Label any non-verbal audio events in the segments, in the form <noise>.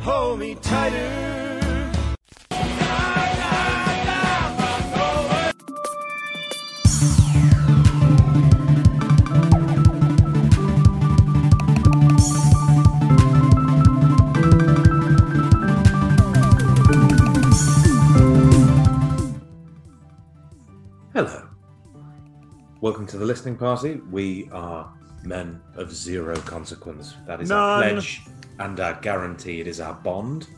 Hold me tighter. Hello. Welcome to the listening party. We are men of zero consequence. That is our None. pledge and our guarantee. It is our bond.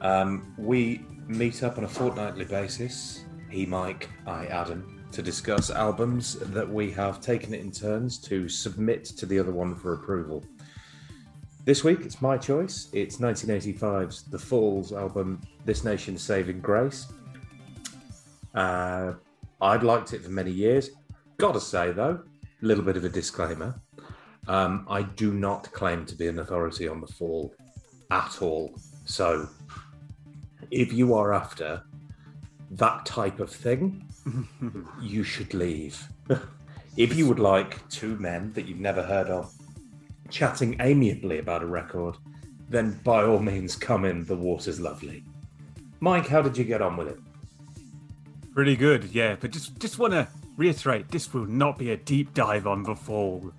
Um, we meet up on a fortnightly basis. He, Mike, I, Adam, to discuss albums that we have taken it in turns to submit to the other one for approval. This week, it's my choice. It's 1985's The Falls album, This Nation's Saving Grace. Uh, I'd liked it for many years. Gotta say, though, little bit of a disclaimer. Um, I do not claim to be an authority on the fall at all. So, if you are after that type of thing, <laughs> you should leave. if you would like two men that you've never heard of chatting amiably about a record, then by all means come in. The water's lovely. Mike, how did you get on with it? Pretty good, yeah. But just just want to reiterate, this will not be a deep dive on the fall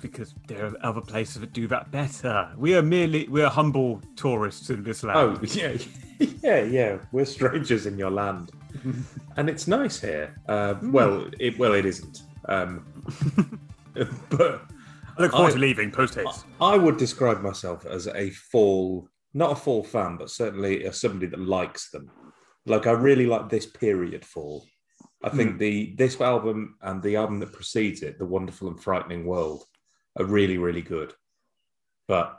because there are other places that do that better. We are merely we are humble tourists in this land. Oh, <laughs> yeah, yeah, yeah. We're strangers in your land, <laughs> and it's nice here. Uh, well, it well it isn't. Um, <laughs> but I look forward I- to leaving post haste. I would describe myself as a fall, not a fall fan, but certainly as somebody that likes them. Like I really like this period fall. I think the this album and the album that precedes it, The Wonderful and Frightening World, are really, really good. But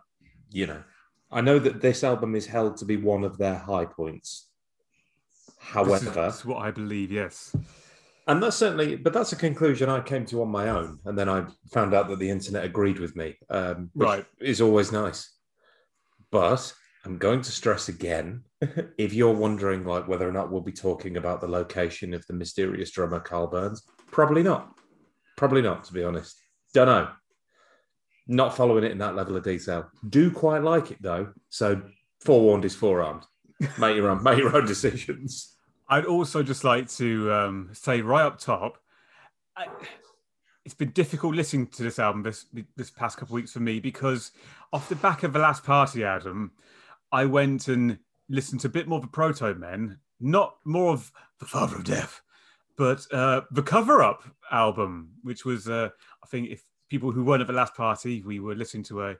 you know, I know that this album is held to be one of their high points. However, this is what I believe. Yes. and that's certainly, but that's a conclusion I came to on my own, and then I found out that the internet agreed with me. Um, Right. is always nice. But I'm going to stress again: <laughs> if you're wondering, like whether or not we'll be talking about the location of the mysterious drummer Karl Burns, probably not. Probably not, to be honest. Don't know. Not following it in that level of detail. Do quite like it though. So forewarned is forearmed. Make your own. Make your own decisions. I'd also just like to um, say right up top, I, it's been difficult listening to this album this this past couple of weeks for me because off the back of the last party, Adam, I went and listened to a bit more of the Protomen, not more of the Father of Death, but uh, the Cover Up album, which was uh, I think if people who weren't at the last party, we were listening to a,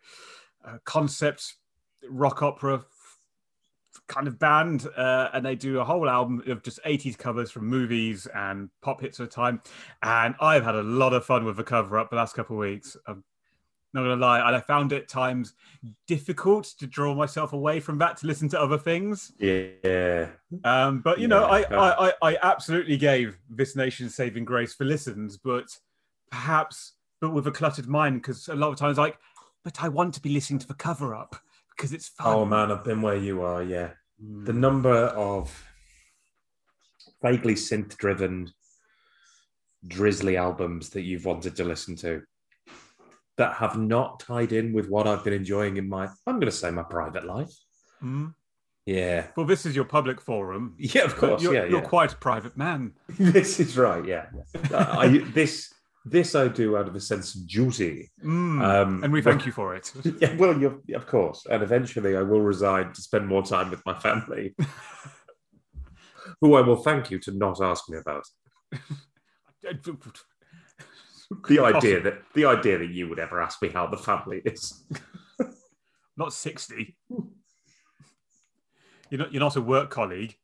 a concept rock opera kind of band, uh, and they do a whole album of just 80s covers from movies and pop hits at the time. And I've had a lot of fun with the cover up the last couple of weeks. I'm not gonna lie, and I found it at times difficult to draw myself away from that to listen to other things. Yeah. Um, but you know, I, I, I, I absolutely gave this nation saving grace for listens, but perhaps, but with a cluttered mind, because a lot of times, like, but I want to be listening to the cover up because it's fun. Oh man, I've been where you are. Yeah, Mm. the number of vaguely synth-driven, drizzly albums that you've wanted to listen to that have not tied in with what I've been enjoying in my, I'm going to say my private life. Mm. Yeah, Well, this is your public forum. <laughs> yeah, of course. You're, yeah, you're quite a private man. <laughs> this is right. Yeah, I, this this I do out of a sense of duty. Mm. Um, and we but- thank you for it. <laughs> Yeah, well, of course, and eventually I will resign to spend more time with my family, who I will thank you to not ask me about. <laughs> The idea that the idea that you would ever ask me how the family is. <laughs> Not 60. You're not, you're not a work colleague.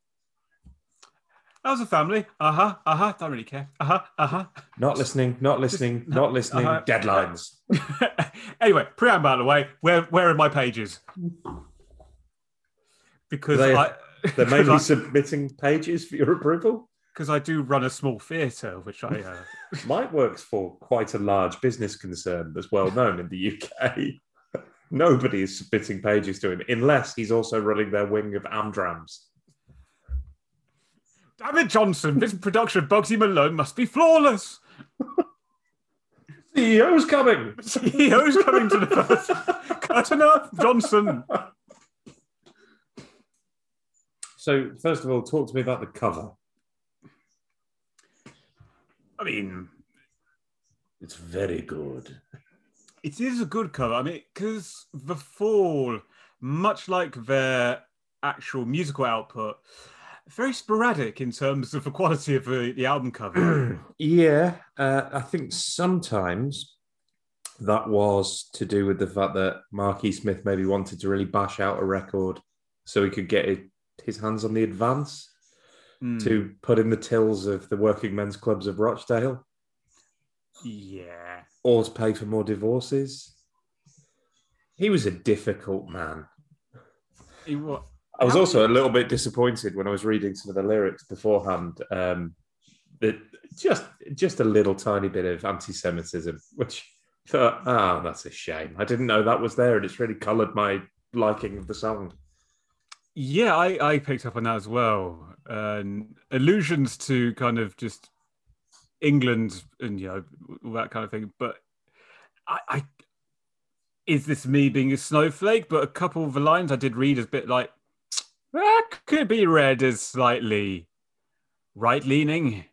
How's the family? Uh huh. Uh huh. Don't really care. Uh huh. Uh huh. Not listening. Not listening. Not listening. uh-huh. Deadlines. <laughs> anyway, preamble out of the way. Where where are my pages? Because They- I They're mainly submitting pages for your approval. I, 'cause I do run a small theatre, which I uh, <laughs> Mike works for quite a large business concern that's well known in the UK. <laughs> Nobody is submitting pages to him unless he's also running their wing of Amdrams. damn it, Johnson. This production of Bugsy Malone must be flawless. <laughs> CEO's coming. CEO's coming to the first. That's enough, Johnson. So, first of all, talk to me about the cover. I mean, It's very good. it is a good cover. I mean, because The Fall, much like their actual musical output, very sporadic in terms of the quality of the, the album cover. <clears throat> yeah, uh, I think sometimes that was to do with the fact that Marky Smith maybe wanted to really bash out a record so he could get his hands on the advance Mm, to put in the tills of the working men's clubs of Rochdale yeah. or to pay for more divorces. He was a difficult man. It wa- I was also a little bit disappointed when I was reading some of the lyrics beforehand. Um, that just just a little tiny bit of anti-Semitism, which I thought, oh, that's a shame. I didn't know that was there, and it's really coloured my liking of the song. Yeah, I, I picked up on that as well. And allusions to kind of just England and you know all that kind of thing. But I, I is this me being a snowflake? But a couple of the lines I did read is a bit like that could be read as slightly right leaning.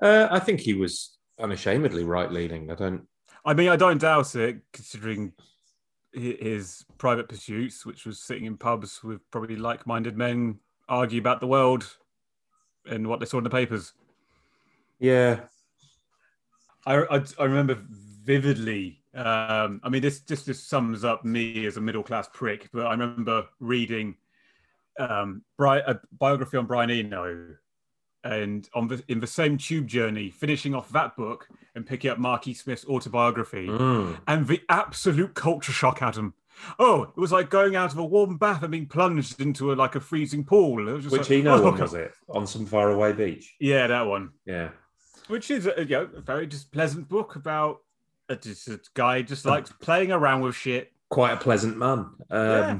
Uh, I think he was unashamedly right-leaning. I don't. I mean, I don't doubt it, considering his private pursuits, which was sitting in pubs with probably like-minded men, argue about the world and what they saw in the papers. Yeah, I, I, I remember vividly. Um, I mean, this just just sums up me as a middle class prick. But I remember reading um, Bri- a biography on Brian Eno, and on the, in the same tube journey, finishing off that book and picking up Marky Smith's autobiography, Mm. and the absolute culture shock, Adam. Oh, it was like going out of a warm bath and being plunged into a, like a freezing pool. It was just which like, he know oh, one was it on some faraway beach. Yeah, that one. Yeah, which is a, you know, a very just pleasant book about a, just a guy just likes playing around with shit. quite a pleasant man. Um, Yeah.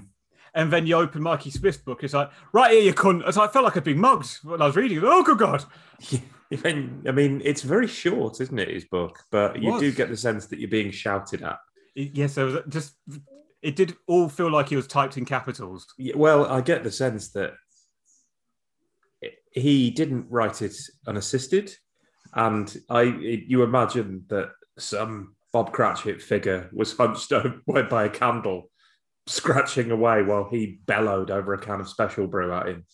And then you open Marky Smith's book, it's like, right here, you cunt. It's like, I felt like I'd been mugged when I was reading it. Oh, good God. <laughs> Even- I mean, it's very short, isn't it? His book, but you do get the sense that you're being shouted at. Yes, there was just, it did all feel like he was typed in capitals. Yeah, well, I get the sense that he didn't write it unassisted, and I you imagine that some Bob Cratchit figure was hunched <laughs> over by a candle, scratching away while he bellowed over a can of special brew at him.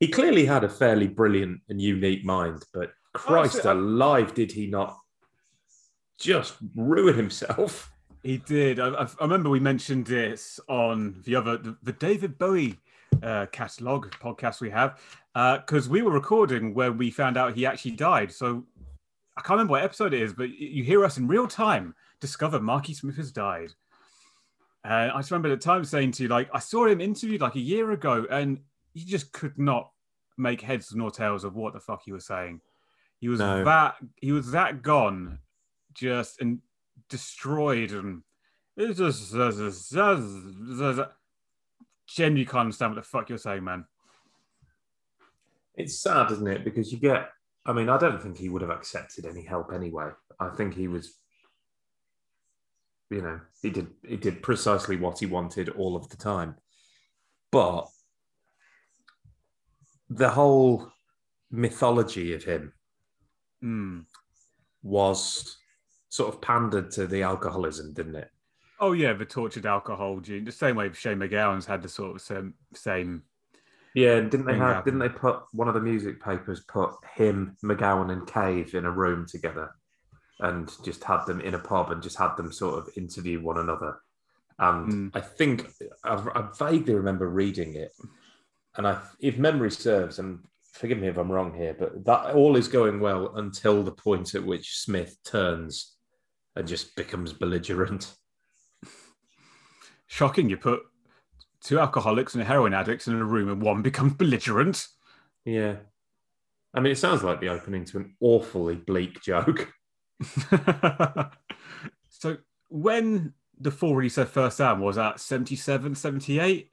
He clearly had a fairly brilliant and unique mind, but Christ Honestly, alive, did he not just ruin himself? He did. I, I remember we mentioned this on the other, the, the David Bowie uh, catalog podcast we have, because we were recording when we found out he actually died. So I can't remember what episode it is, but you hear us in real time discover Marky Smith has died. And I just remember at the time saying to you, like, I saw him interviewed like a year ago, and he just could not make heads nor tails of what the fuck he was saying. He was No. that he was that gone, just and destroyed, and it was just genuinely can't understand what the fuck you're saying, man. It's sad, isn't it? Because you get, I mean, I don't think he would have accepted any help anyway. I think he was, you know, he did he did precisely what he wanted all of the time. But the whole mythology of him Mm. was sort of pandered to the alcoholism, didn't it? Oh yeah, the tortured alcohol gene, the same way Shane MacGowan's had the sort of same, same Yeah, and didn't they have? Didn't they put one of the music papers put him, MacGowan, and Cave in a room together, and just had them in a pub and just had them sort of interview one another. And Mm. I think I, I vaguely remember reading it, and I, if memory serves, and forgive me if I'm wrong here, but that all is going well until the point at which Smith turns and just becomes belligerent. <laughs> shocking. You put two alcoholics and a heroin addicts in a room, and one becomes belligerent. Yeah. I mean, it sounds like the opening to an awfully bleak joke. <laughs> <laughs> so when the Fall released their first album was that 77, 78?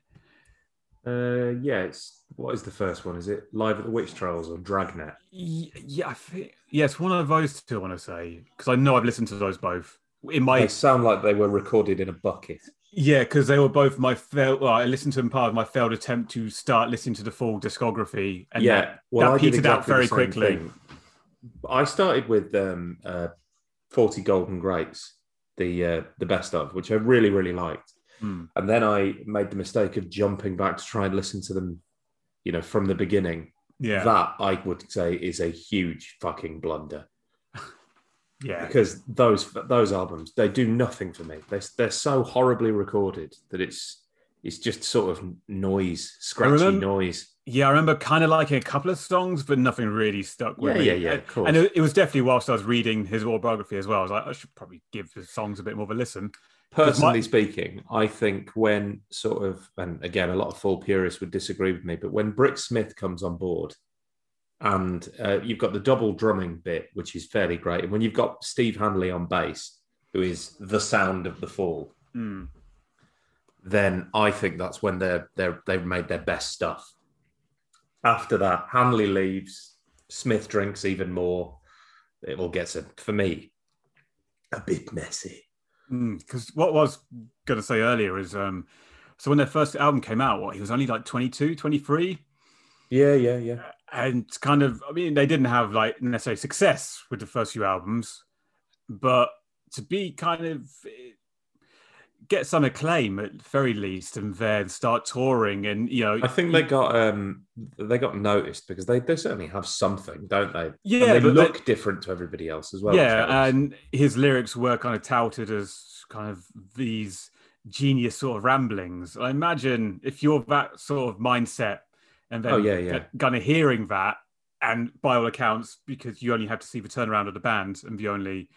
Uh, yeah, it's what is the first one? Is it Live at the Witch Trials or Dragnet? Y- Yeah, I think yes, one of those two. I want to say because I know I've listened to those both. in my They sound like they were recorded in a bucket. yeah, because they were both my failed. Well, I listened to them part of my failed attempt to start listening to the full discography, and yeah, that, well, that petered out very quickly. thing. I started with um, uh, Forty Golden Grapes, the uh, the best of, which I really really liked, Hmm. and then I made the mistake of jumping back to try and listen to them, you know, from the beginning. Yeah, That I would say is a huge fucking blunder <laughs> yeah, because those those albums they do nothing for me. They they're so horribly recorded that it's it's just sort of noise, scratchy remember- noise. Yeah. I remember kind of liking a couple of songs, but nothing really stuck with Yeah, me. yeah, yeah, And- of course. And it, it was definitely whilst I was reading his autobiography as well. I was like, I should probably give the songs a bit more of a listen. Personally my- speaking, I think when sort of, and again, a lot of Fall purists would disagree with me, but when Brix Smith comes on board and uh, you've got the double drumming bit, which is fairly great, and when you've got Steve Hanley on bass, who is the sound of the fall, Hmm. then I think that's when they're they're they've made their best stuff. After that, Hanley leaves, Smith drinks even more. It all gets a, for me a bit messy. Because what I was going to say earlier is, um, so when their first album came out, what he was only like 22, 23. Yeah, yeah, yeah. and kind of i mean they didn't have like necessarily success with the first few albums but to be kind of get some acclaim at very least and then start touring and you know I think they got um they got noticed because they, they certainly have something, don't they? And Yeah, they but look different to everybody else as well. yeah and his lyrics were kind of touted as kind of these genius sort of ramblings i imagine if you're that sort of mindset and then Oh, yeah, yeah. kind of hearing that and by all accounts because you only have to see the turnaround of the band and the only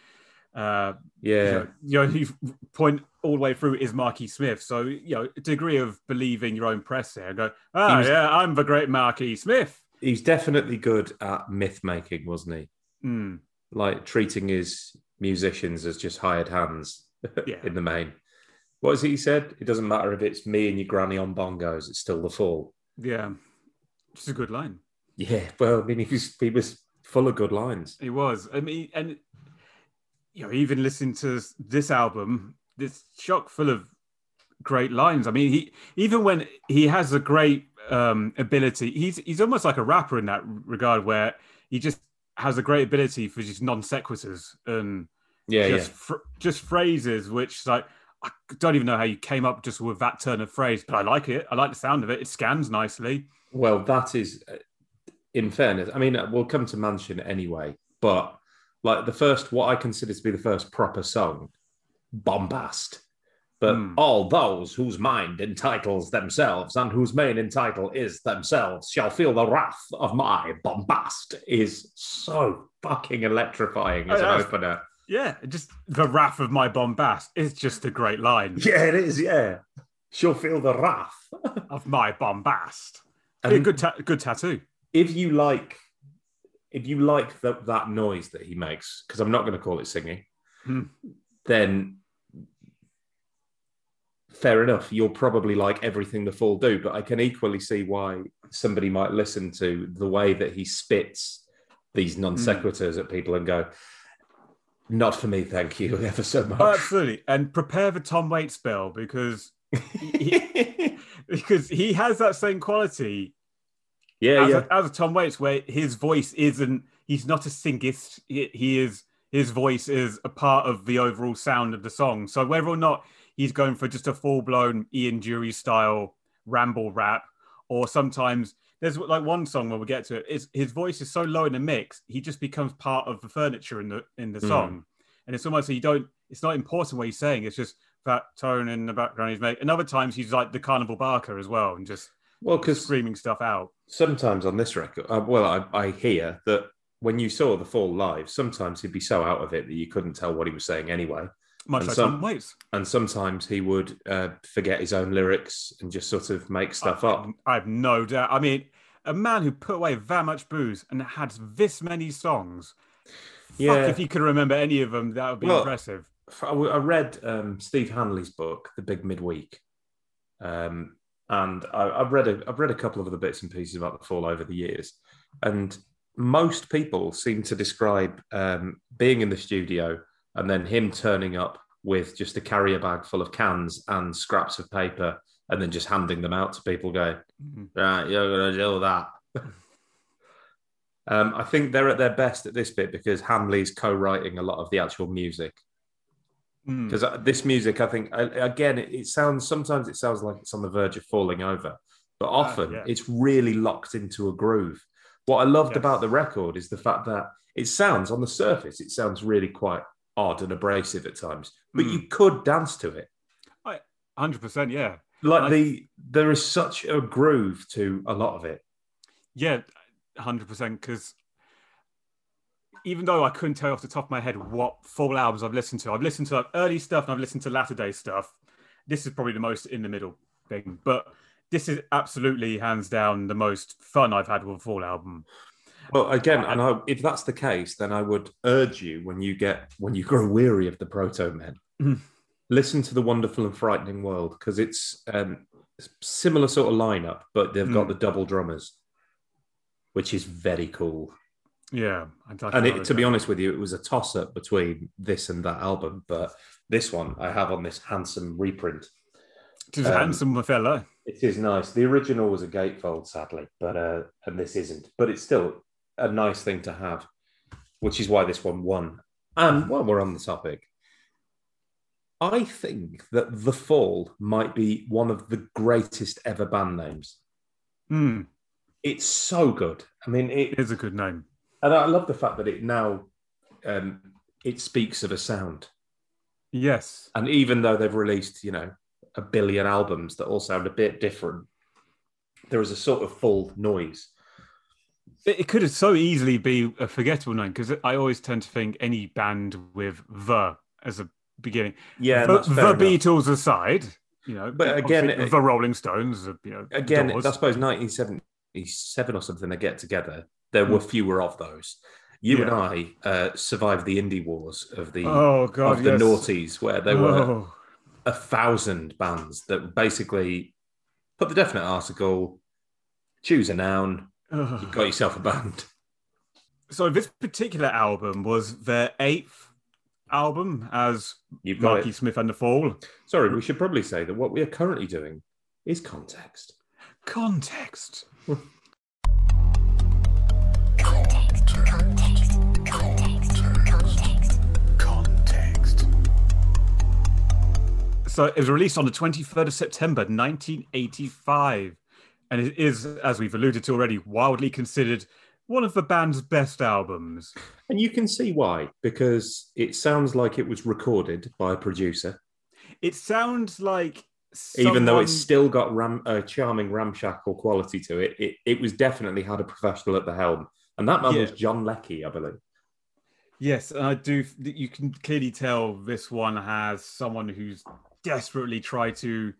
uh yeah, you know, point all the way through is Marky Smith. So, you know, a degree of believing your own press there. Go, ah, was- yeah, I'm the great Marky Smith. he's definitely good at myth making, wasn't he? Mm, Like treating his musicians as just hired hands <laughs> Yeah. in the main. What is it he said? It doesn't matter if it's me and your granny on bongos, it's still the fall. yeah, which is a good line. Yeah, well, I mean, he was he was full of good lines. He was. I mean, and you know, even listening to this album, this chock full of great lines. I mean, he even when he has a great um, ability, he's he's almost like a rapper in that regard, where he just has a great ability for just non sequiturs and Yeah, just yeah. fr- just phrases which like I don't even know how you came up just with that turn of phrase, but I like it. I like the sound of it. It scans nicely. Well, that is, uh, in fairness, I mean, uh, we'll come to Mansion anyway, but like the first, what I consider to be the first proper song, Bombast. But Hmm. all those whose mind entitles themselves and whose main entitle is themselves shall feel the wrath of my bombast is so fucking electrifying as Oh, an opener. Yeah, just the wrath of my bombast is just a great line <laughs> Yeah, it is. Yeah. She'll feel the wrath. of my bombast. Be a good, ta- good tattoo. if you like if you like the, that noise that he makes because i'm not going to call it singing Hmm. then fair enough. You'll probably like everything the fall do but i can equally see why somebody might listen to the way that he spits these non sequiturs at people and go not for me thank you <laughs> ever so much. Oh, absolutely, and prepare the Tom Waits bill because <laughs> he, <laughs> because he has that same quality yeah as, yeah a, as a Tom Waits, where his voice isn't, he's not a singist. He, he is, his voice is a part of the overall sound of the song. So whether or not he's going for just a full blown Ian Dury style ramble rap, or sometimes there's like one song where we get to it, is his voice is so low in the mix, he just becomes part of the furniture in the in the Mm. song. And it's almost like you don't, it's not important what he's saying, it's just that tone in the background he's making. And other times he's like the Carnival Barker as well and just well because screaming stuff out. sometimes on this record, uh, well, I, I hear that when you saw the fall live, sometimes he'd be so out of it that you couldn't tell what he was saying anyway. Much And like some- Tom Waits. And sometimes he would uh, forget his own lyrics and just sort of make stuff I, up. I have no doubt. I mean, a man who put away that much booze and had this many songs. Yeah. Fuck, if he could remember any of them, that would be Well, impressive. I I read um, Steve Hanley's book, The Big Midweek, um, and I, I've read a, I've read a couple of other bits and pieces about the fall over the years, and most people seem to describe um, being in the studio and then him turning up with just a carrier bag full of cans and scraps of paper, and then just handing them out to people, going, Mhm. "Right, you're going to do that." <laughs> um, I think they're at their best at this bit because Hanley's co-writing a lot of the actual music. Mm. Because this music, I think, I- again, it, sounds sometimes it sounds like it's on the verge of falling over, but often yeah. it's really locked into a groove. What I loved Yes. about the record is the fact that it sounds on the surface, it sounds really quite odd and abrasive at times, but Mm. you could dance to it. Hundred percent, yeah, Like I- the there is such a groove to a lot of it. yeah, hundred percent. Because even though I couldn't tell you off the top of my head what full albums I've listened to, I've listened to like, early stuff and I've listened to latter day stuff. This is probably the most in the middle thing, but this is absolutely hands down the most fun I've had with a full album. Well, again, and I, if that's the case, then I would urge you when you get when you grow weary of the Protomen, Mhm. listen to the Wonderful and Frightening World because it's um, similar sort of lineup, but they've got Mm. the double drummers, which is very cool. Yeah, And it, to be honest with you, it was a toss up between this and that album, but this one I have on this handsome reprint. it was um, handsome fella. It is nice. The original was a gatefold, sadly, but uh, and this isn't. But it's still a nice thing to have, which is why this one won. And while we're on the topic, I think that The Fall might be one of the greatest ever band names. Mm, It's so good. I mean, it, is a good name. And I love the fact that it now um, it speaks of a sound. Yes, And even though they've released, you know, a billion albums that all sound a bit different, there is a sort of Fall noise. It, could have so easily be a forgettable name because I always tend to think any band with the as a beginning. Yeah, the, the. Beatles aside, you know, But again, it- the Rolling Stones, uh, you know, Again, Doors. I suppose 1977 or something, they get together. There were fewer of those. You and Hmm. I uh, survived the indie wars of the oh god, of the yes. noughties, where there were Oh, a thousand bands that basically put the definite article, choose a noun, oh. you've got yourself a band. So this particular album was their eighth album as You've got Marky it. Smith and the Fall. Sorry, we should probably say that what we are currently doing is. Context. Context, <laughs> So it was released on the 23rd of September 1985. And it is, as we've alluded to already, wildly considered one of the band's best albums. And you can see why, because it sounds like it was recorded by a producer, It sounds like. even though it's still got ram, a charming ramshackle quality to it. It, it was definitely had a professional at the helm. And that man was John Leckie, I believe. Yes, and I do. You can clearly tell this one has someone who's desperately try to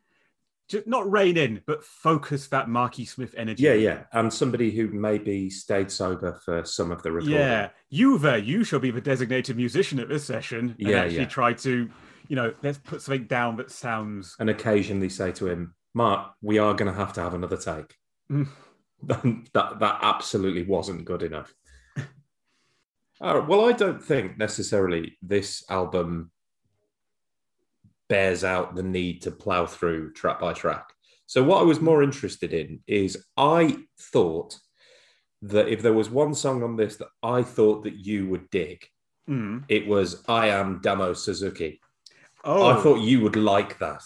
just not rein in, but focus that Marky Smith energy. Yeah, yeah. And somebody who maybe stayed sober for some of the recording. Yeah, you there, you shall be the designated musician at this session. And Yeah, actually yeah. try to, you know, let's put something down that sounds. And occasionally say to him, Mark, we are going to have to have another take. Mm. <laughs> that, that absolutely wasn't good enough. <laughs> All right, well, I don't think necessarily this album bears out the need to plow through track by track. So, what I was more interested in is I thought that if there was one song on this that I thought that you would dig, Mm. it was I Am Damo Suzuki. Oh, I thought you would like that.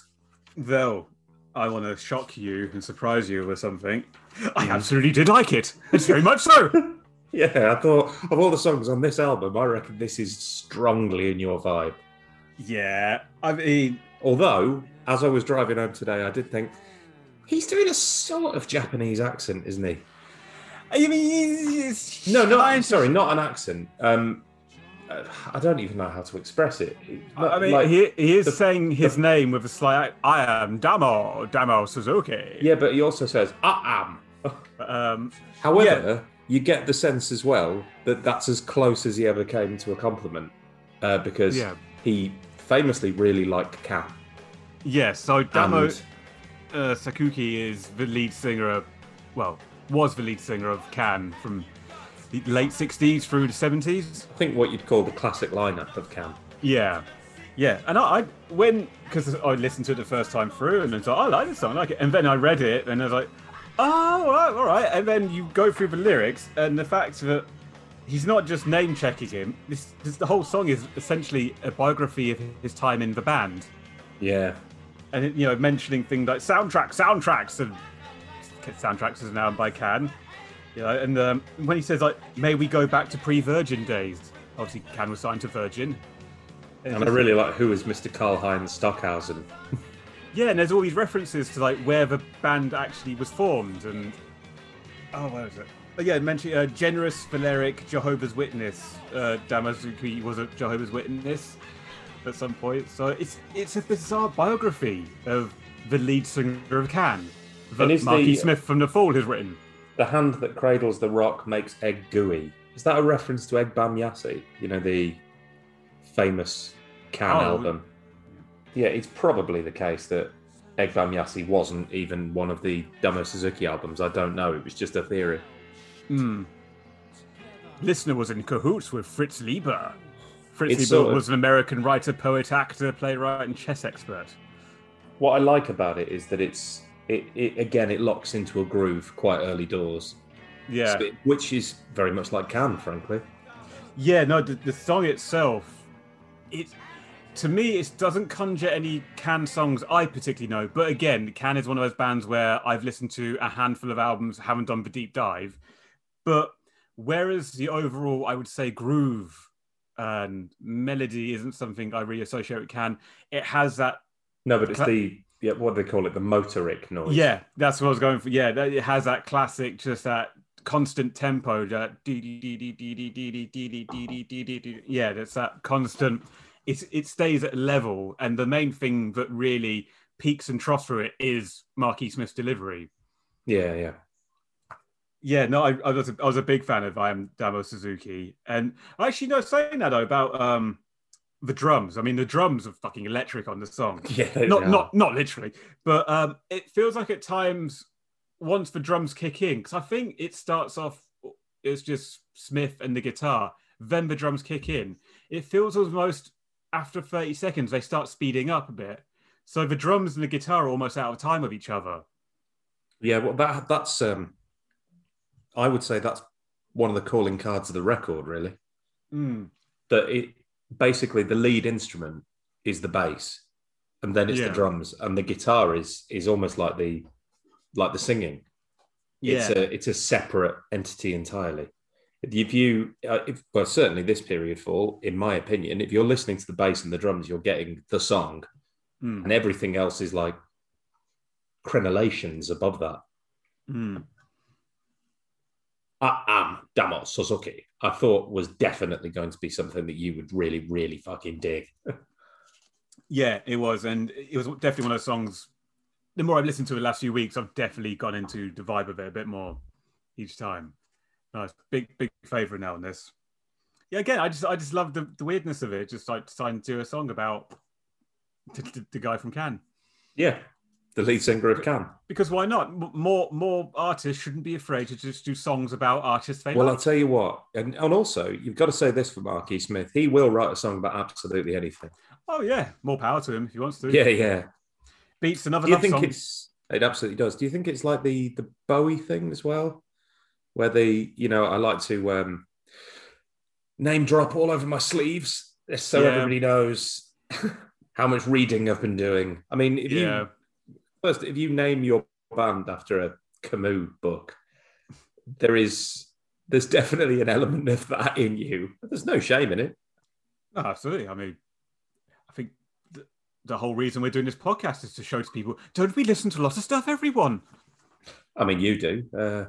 though, I want to shock you and surprise you with something. I Mm. absolutely did like it. It's very much so. <laughs> Yeah, I thought of all the songs on this album, I reckon this is strongly in your vibe. Yeah, I mean, Although, as I was driving home today, I did think he's doing a sort of Japanese accent, isn't he? I mean, No, no, I'm sorry, not an accent. Um, uh, I don't even know how to express it. I mean, Like- he, he is the- saying his name with a slight. I am Damo Damo Suzuki. yeah, but he also says "I am." Um, However, you get the sense as well that that's as close as he ever came to a compliment, uh, because Yeah. He famously really liked Can. yeah. So Damo And- uh, Suzuki is the lead singer. Of, well, was the lead singer of Can from the late '60s through the '70s. I think what you'd call the classic lineup of Can. Yeah, yeah. And I, I when because I listened to it the first time through, and it's like I like this song, I like it. And then I read it, and I was like, oh, all right, all right. And then you go through the lyrics, and the fact that he's not just name checking him. This, this the whole song is essentially a biography of his time in the band, Yeah. and it, you know mentioning things like soundtracks, soundtracks, and soundtracks is now by Can. You know, and um, when he says like, "May we go back to pre-Virgin days," obviously Can was signed to Virgin. And I really like who is Mr. Karlheinz Stockhausen. <laughs> Yeah, and there's all these references to like where the band actually was formed, and oh, where is it? Oh, yeah, mentioning uh, generous, Valeric, Jehovah's Witness. Uh, Damo Suzuki was a Jehovah's Witness at some point, so it's it's a bizarre biography of the lead singer of Can that And Marky the- Smith from The Fall has written. The hand that cradles the rock makes egg gooey. Is that a reference to Ege Bamyasi? You know, the famous Can Oh. album? Yeah, it's probably the case that Ege Bamyasi wasn't even one of the Damo Suzuki albums. I don't know. It was just a theory. Hmm. Listener was in cahoots with Fritz Leiber. Fritz It's Leiber sort of- was an American writer, poet, actor, playwright, and chess expert. What I like about it is that it's it, it again it locks into a groove quite early doors, Yeah. So it- which is very much like Can, frankly. Yeah, no, the, the song itself, it to me it doesn't conjure any Can songs I particularly know. But again, Can is one of those bands where I've listened to a handful of albums, haven't done the deep dive. But whereas the overall, I would say, groove and melody isn't something I really associate with Can, it has that. No, but it's cla- the yeah. What do they call it? The motorik noise. Yeah, that's what I was going for. Yeah, that, it has that classic, just that constant tempo. That yeah, that's that constant. It's, it stays at level, and the main thing that really peaks and troughs for it is Marquis Smith's delivery. Yeah, yeah. Yeah, no, I, I was a, I was a big fan of I am Damo Suzuki, and I actually know saying that though about um the drums. I mean, the drums are fucking electric on the song <laughs> Yeah, not are. not not literally, but um, it feels like at times once the drums kick in, because I think it starts off it's just Smith and the guitar, then the drums kick in. It feels almost after thirty seconds they start speeding up a bit, so the drums and the guitar are almost out of time with each other. Yeah, well, that that's um, I would say that's one of the calling cards of the record, really. Mm. That it basically the lead instrument is the bass, and then it's Yeah. the drums, and the guitar is is almost like the like the singing. Yeah. It's a it's a separate entity entirely. If you, uh, if, well, certainly this period fall, in my opinion, if you're listening to the bass and the drums, you're getting the song, Mm. and everything else is like crenellations above that. Mm. I am Damo Suzuki. I thought was definitely going to be something that you would really, really fucking dig. Yeah, it was, and it was definitely one of those songs. The more I've listened to it the last few weeks, I've definitely gone into the vibe of it a bit more each time. Nice, big, big favorite now in this. Yeah, again, I just, I just love the, the weirdness of it. Just like deciding to do a song about the, the, the guy from Can. Yeah, the lead singer of Can. Because why not? More, more artists shouldn't be afraid to just do songs about artists they Well, I'll tell you what, and, and also you've got to say this for Marquis Smith. He will write a song about absolutely anything. Oh yeah, more power to him if he wants to. Yeah, yeah. beats another Do you think song. it's? It absolutely does. Do you think it's like the the Bowie thing as well, where they, you know, I like to um, name drop all over my sleeves so Yeah. everybody knows <laughs> how much reading I've been doing. I mean, if Yeah. you first, if you name your band after a Camus book, there is there's definitely an element of that in you. There's no shame in it. No, absolutely. I mean, I think the, the whole reason we're doing this podcast is to show to people don't we listen to lots of stuff, everyone? I mean, you do. Uh,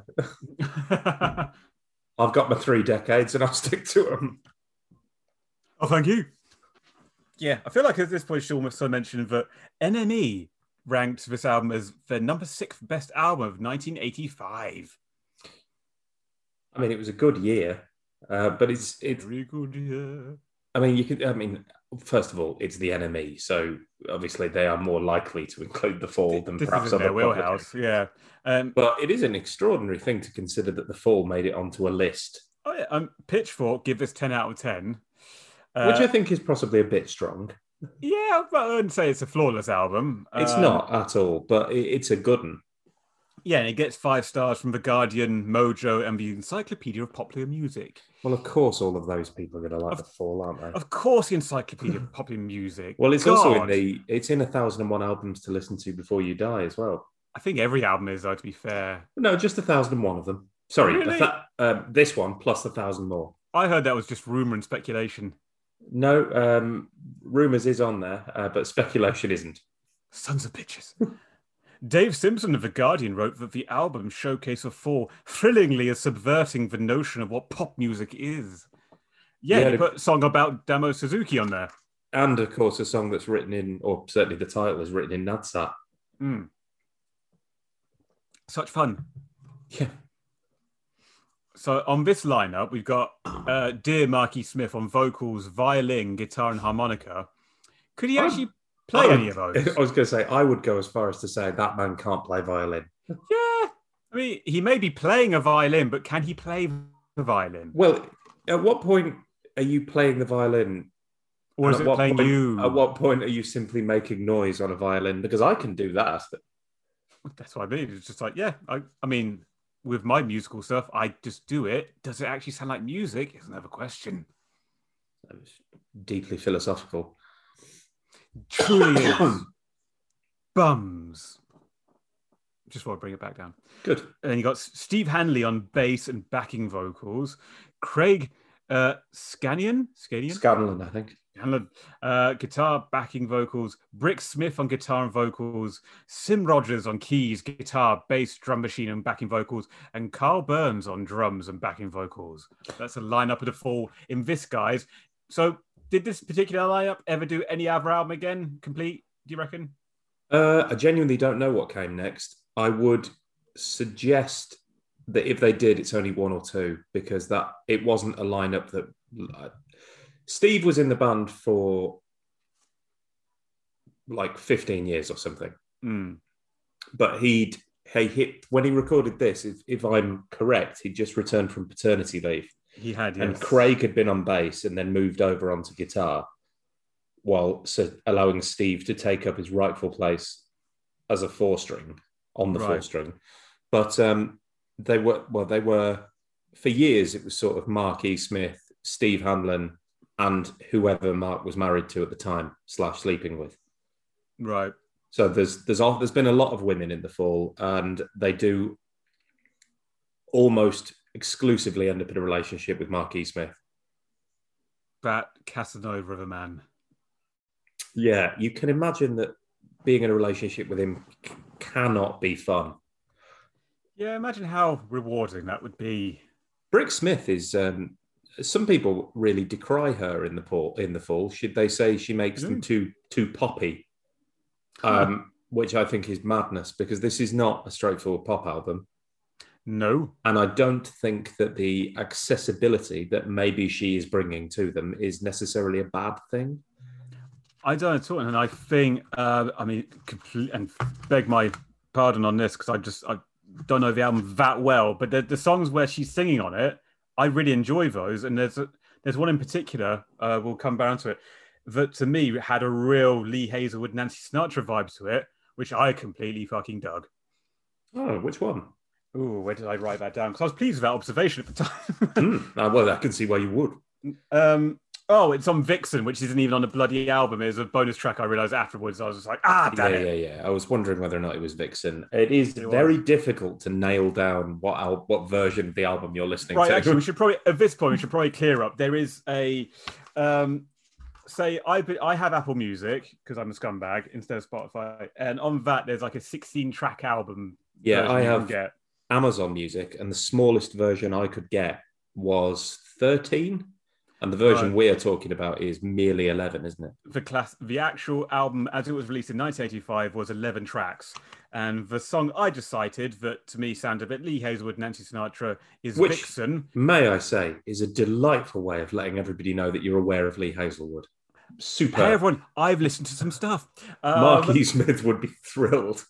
<laughs> <laughs> I've got my three decades, and I'll stick to them. oh, thank you. Yeah, I feel like at this point, we should almost mention that NME ranked this album as their number six best album of 1985. I mean, it was a good year, uh, but it's it's. Very good, yeah. I mean, you could. I mean, first of all, it's the NME, so obviously they are more likely to include the fall than This perhaps other their wheelhouse, yeah. Um, But it is an extraordinary thing to consider that the fall made it onto a list. oh yeah, um, Pitchfork give this 10 out of 10. which Uh, I think is possibly a bit strong. Yeah, but I wouldn't say it's a flawless album. It's Um, not at all, but it, it's a good one. Yeah, and it gets five stars from The Guardian, Mojo, and the Encyclopedia of Popular Music. Well, of course, all of those people are going to like the fall, aren't they? Of course, the Encyclopedia of Popular Music. Well, it's also in the it's in a thousand and one albums to listen to before you die as well. I think every album is, though, to be fair. No, just a thousand and one of them. Sorry, Really? a tha- um, this one plus a thousand more. I heard that was just rumor and speculation. No, um, rumors is on there, uh, but speculation isn't. Sons of bitches. <laughs> Dave Simpson of The Guardian wrote that the album Showcase of Four thrillingly is subverting the notion of what pop music is. Yeah, Yeah, the- put a song about Damo Suzuki on there. And of course, a song that's written in, or certainly the title is written in Nadsat. Mm. Such fun. Yeah. So on this lineup, we've got uh, Dear Marky Smith on vocals, violin, guitar, and harmonica. Could he Oh, actually play I any of those? <laughs> I was going to say, I would go as far as to say that man can't play violin. yeah. I mean, he may be playing a violin, but can he play the violin? Well, at what point are you playing the violin? Or is it playing point- you? At what point are you simply making noise on a violin? Because I can do that. That's what I mean. It's just like, yeah, I, I mean, with my musical stuff, I just do it. Does it actually sound like music? Is another question. That was deeply philosophical. Truly is. <coughs> Bums. Just want to bring it back down. Good. And you got Steve Hanley on bass and backing vocals. Craig uh, Scanion, Scanion, Scanlon, I think. Uh, guitar, backing vocals. Brix Smith on guitar and vocals. Sim Rogers on keys, guitar, bass, drum machine, and backing vocals. And Karl Burns on drums and backing vocals. That's a lineup of the Fall in this, guys. So, did this particular lineup ever do any other album again? Complete? Do you reckon? Uh, I genuinely don't know what came next. I would suggest that if they did, it's only one or two because that it wasn't a lineup that Steve was in the band for like 15 years or something. Mm. But he'd he hit when he recorded this, if, if I'm correct, he'd just returned from paternity leave. He had, And. Craig had been on bass and then moved over onto guitar, while so allowing Steve to take up his rightful place as a four string on the four string. But um, they were well, they were for years. It was sort of Mark E. Smith, Steve Hanley, and whoever Mark was married to at the time slash sleeping with. Right. So there's there's all, there's been a lot of women in the fall, and they do almost exclusively end up in a relationship with Mark E. Smith. That Casanova of a man. Yeah, you can imagine that being in a relationship with him c- cannot be fun. Yeah, imagine how rewarding that would be. Brix Smith is. Um, some people really decry her in the fall. In the fall, should they say she makes them Mm. too too poppy? Um, which I think is madness because this is not a straightforward pop album, No. and I don't think that the accessibility that maybe she is bringing to them is necessarily a bad thing. I don't at all. And I think, uh, I mean, complete, and beg my pardon on this because I just I don't know the album that well, but the, the songs where she's singing on it, I really enjoy those. And there's a, there's one in particular, uh, we'll come down to it, that to me had a real Lee Hazlewood, Nancy Sinatra vibe to it, which I completely fucking dug. Oh, which one? Ooh, where did I write that down? Because I was pleased with that observation at the time. Uh, well, I can see why you would. <laughs> Um, oh, it's on Vixen, which isn't even on the bloody album. It's a bonus track. I realized afterwards. I was just like, ah, Yeah, it. yeah, yeah. I was wondering whether or not it was Vixen. It is It was. very difficult to nail down what al- what version of the album you're listening Right, to. actually, we should probably at this point we should <laughs> probably clear up. There is a, um, say I I have Apple Music because I'm a scumbag instead of Spotify, and on that there's like a 16 track album. yeah, I have Get. Amazon Music, and the smallest version I could get was 13, and the version Right. we're talking about is merely 11, isn't it? the class the actual album as it was released in 1985 was 11 tracks and the song i just cited that to me sounded a bit lee hazlewood nancy sinatra is Which- vixen May I say, is a delightful way of letting everybody know that you're aware of Lee Hazlewood. Super. hey everyone i've listened to some stuff um, Mark E. Smith would be thrilled.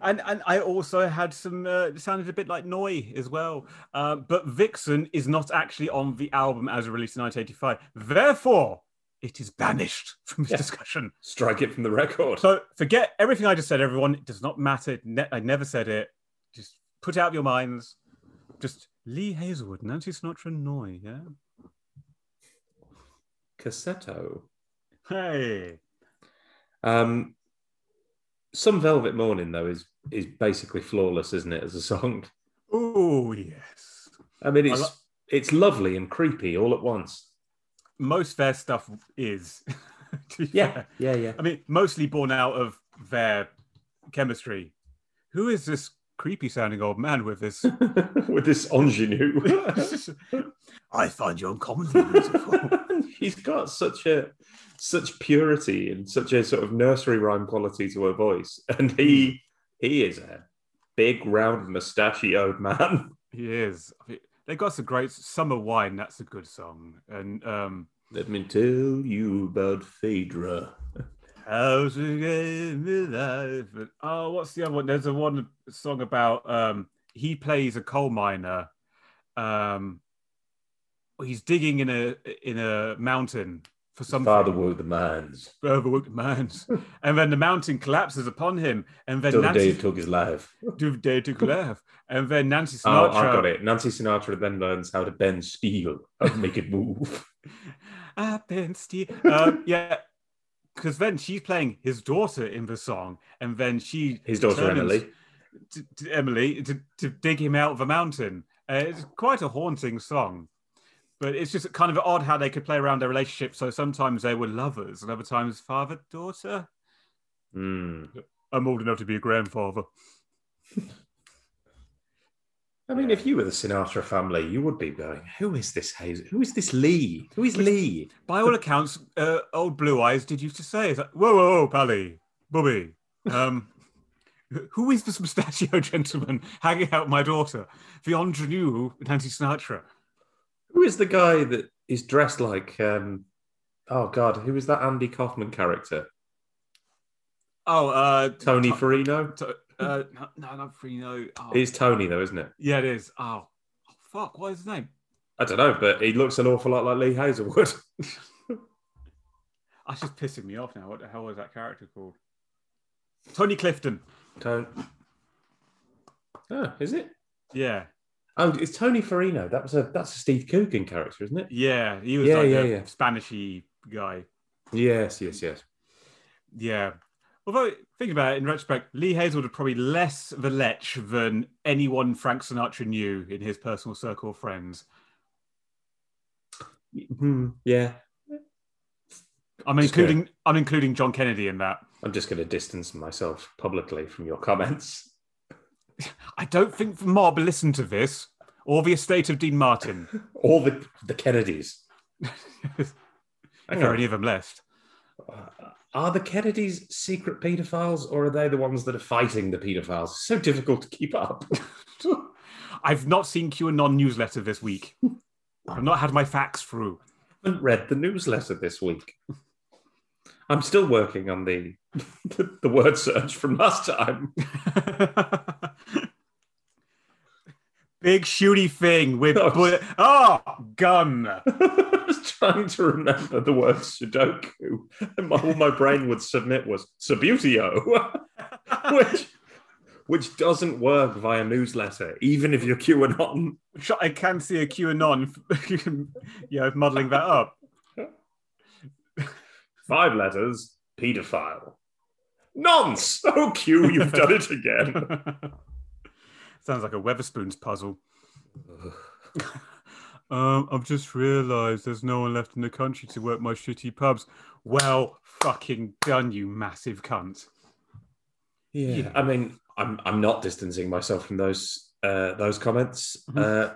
And and I also had some uh, sounded a bit like Neu! as well. Uh, but Vixen is not actually on the album as released in 1985. Therefore, it is banished from this Yeah. discussion. Strike it from the record. So forget everything I just said, everyone. It does not matter. Ne- I never said it. Just put out of your minds. Just Lee Hazlewood, Nancy Sinatra, Noi. Yeah. Cassetto. Hey. Um, Some Velvet Morning though is is basically flawless, isn't it, as a song? Oh yes. I mean, I it's lo- it's lovely and creepy all at once. Most their stuff is. <laughs> Yeah, fair. yeah, yeah. I mean, mostly born out of their chemistry. Who is this creepy sounding old man with this? <laughs> With this ingenue, <laughs> I find you uncommonly beautiful. <laughs> she's got such a such purity and such a sort of nursery rhyme quality to her voice, <laughs> and he he is a big round mustachioed man. <laughs> he is. They got some great summer wine. That's a good song. And um, Let me tell you about Phaedra. How's it get me life? And- Oh, what's the other one? There's a one song about um he plays a coal miner. Um he's digging in a in a mountain for something. Father were the man's. the mans. <laughs> and then the mountain collapses upon him. And then Till the day Nancy <laughs> he took his life. day to laugh. And then Nancy Sinatra <laughs> Oh, I got it. Nancy Sinatra then learns how to bend steel, how to make it move. I've been ste- uh, yeah. Because then she's playing his daughter in the song, and then she His daughter Emily. to, to Emily to, to dig him out of the mountain. Uh, it's quite a haunting song, but it's just kind of odd how they could play around their relationship. So sometimes they were lovers, and other times father daughter. Hmm. I'm old enough to be a grandfather. I mean, if you were the Sinatra family, you would be going, "Who is this Hazel? Who is this Lee? Who is Lee?" By all accounts, uh, old Blue Eyes did used to say, like, "Whoa, whoa, whoa, Pally, Bobby, um, <laughs> who is this mustachio gentleman hanging out with my daughter, the ingenue Nancy Sinatra?" Who is the guy that is dressed like? Um, oh God, who is that Andy Kaufman character? Oh, uh, Tony T- Ferrino. T- uh, no, no, not Frino. Oh, It's Tony though, isn't it? yeah, it is. Oh, oh, fuck, what is his name? I don't know, but he looks an awful lot like Lee Hazlewood. <laughs> That's just pissing me off now. What the hell was that character called? Tony Clifton. Tony. Oh, is it? Yeah, Oh, it's Tony Ferrino. That was a that's a Steve Coogan character, isn't it? yeah, he was Yeah, like yeah, a yeah. Spanishy guy. Yes, yes, yes. Yeah. Although, think about it in retrospect, Lee Hazlewood was probably less the lech than anyone Frank Sinatra knew in his personal circle of friends. Hmm, yeah. I'm Just including I'm including John Kennedy in that. I'm just going to distance myself publicly from your comments. I don't think the mob listened to this or the estate of Dean Martin. <laughs> or the the Kennedys. <laughs> if there are any of them left. Uh, Are the Kennedys secret paedophiles, or are they the ones that are fighting the paedophiles? It's so difficult to keep up. <laughs> I've not seen QAnon newsletter this week. I've not had my facts through. I haven't read the newsletter this week. I'm still working on the the, the word search from last time. Big shooty thing with Oh. bullet. Oh, gun. <laughs> I was trying to remember the word Sudoku, and my, all my brain would submit was Subbuteo, <laughs> which which doesn't work via newsletter, even if you're QAnon. I can see a QAnon, <laughs> you know, modeling that up. Five letters, paedophile. Nonce! Oh, Q, you've done it again. Sounds like a Wetherspoons puzzle. <laughs> um, I've just realised there's no one left in the country to work my shitty pubs. Well, fucking done, you massive cunt. Yeah, I mean, I'm I'm not distancing myself from those uh, those comments. Mhm. Uh,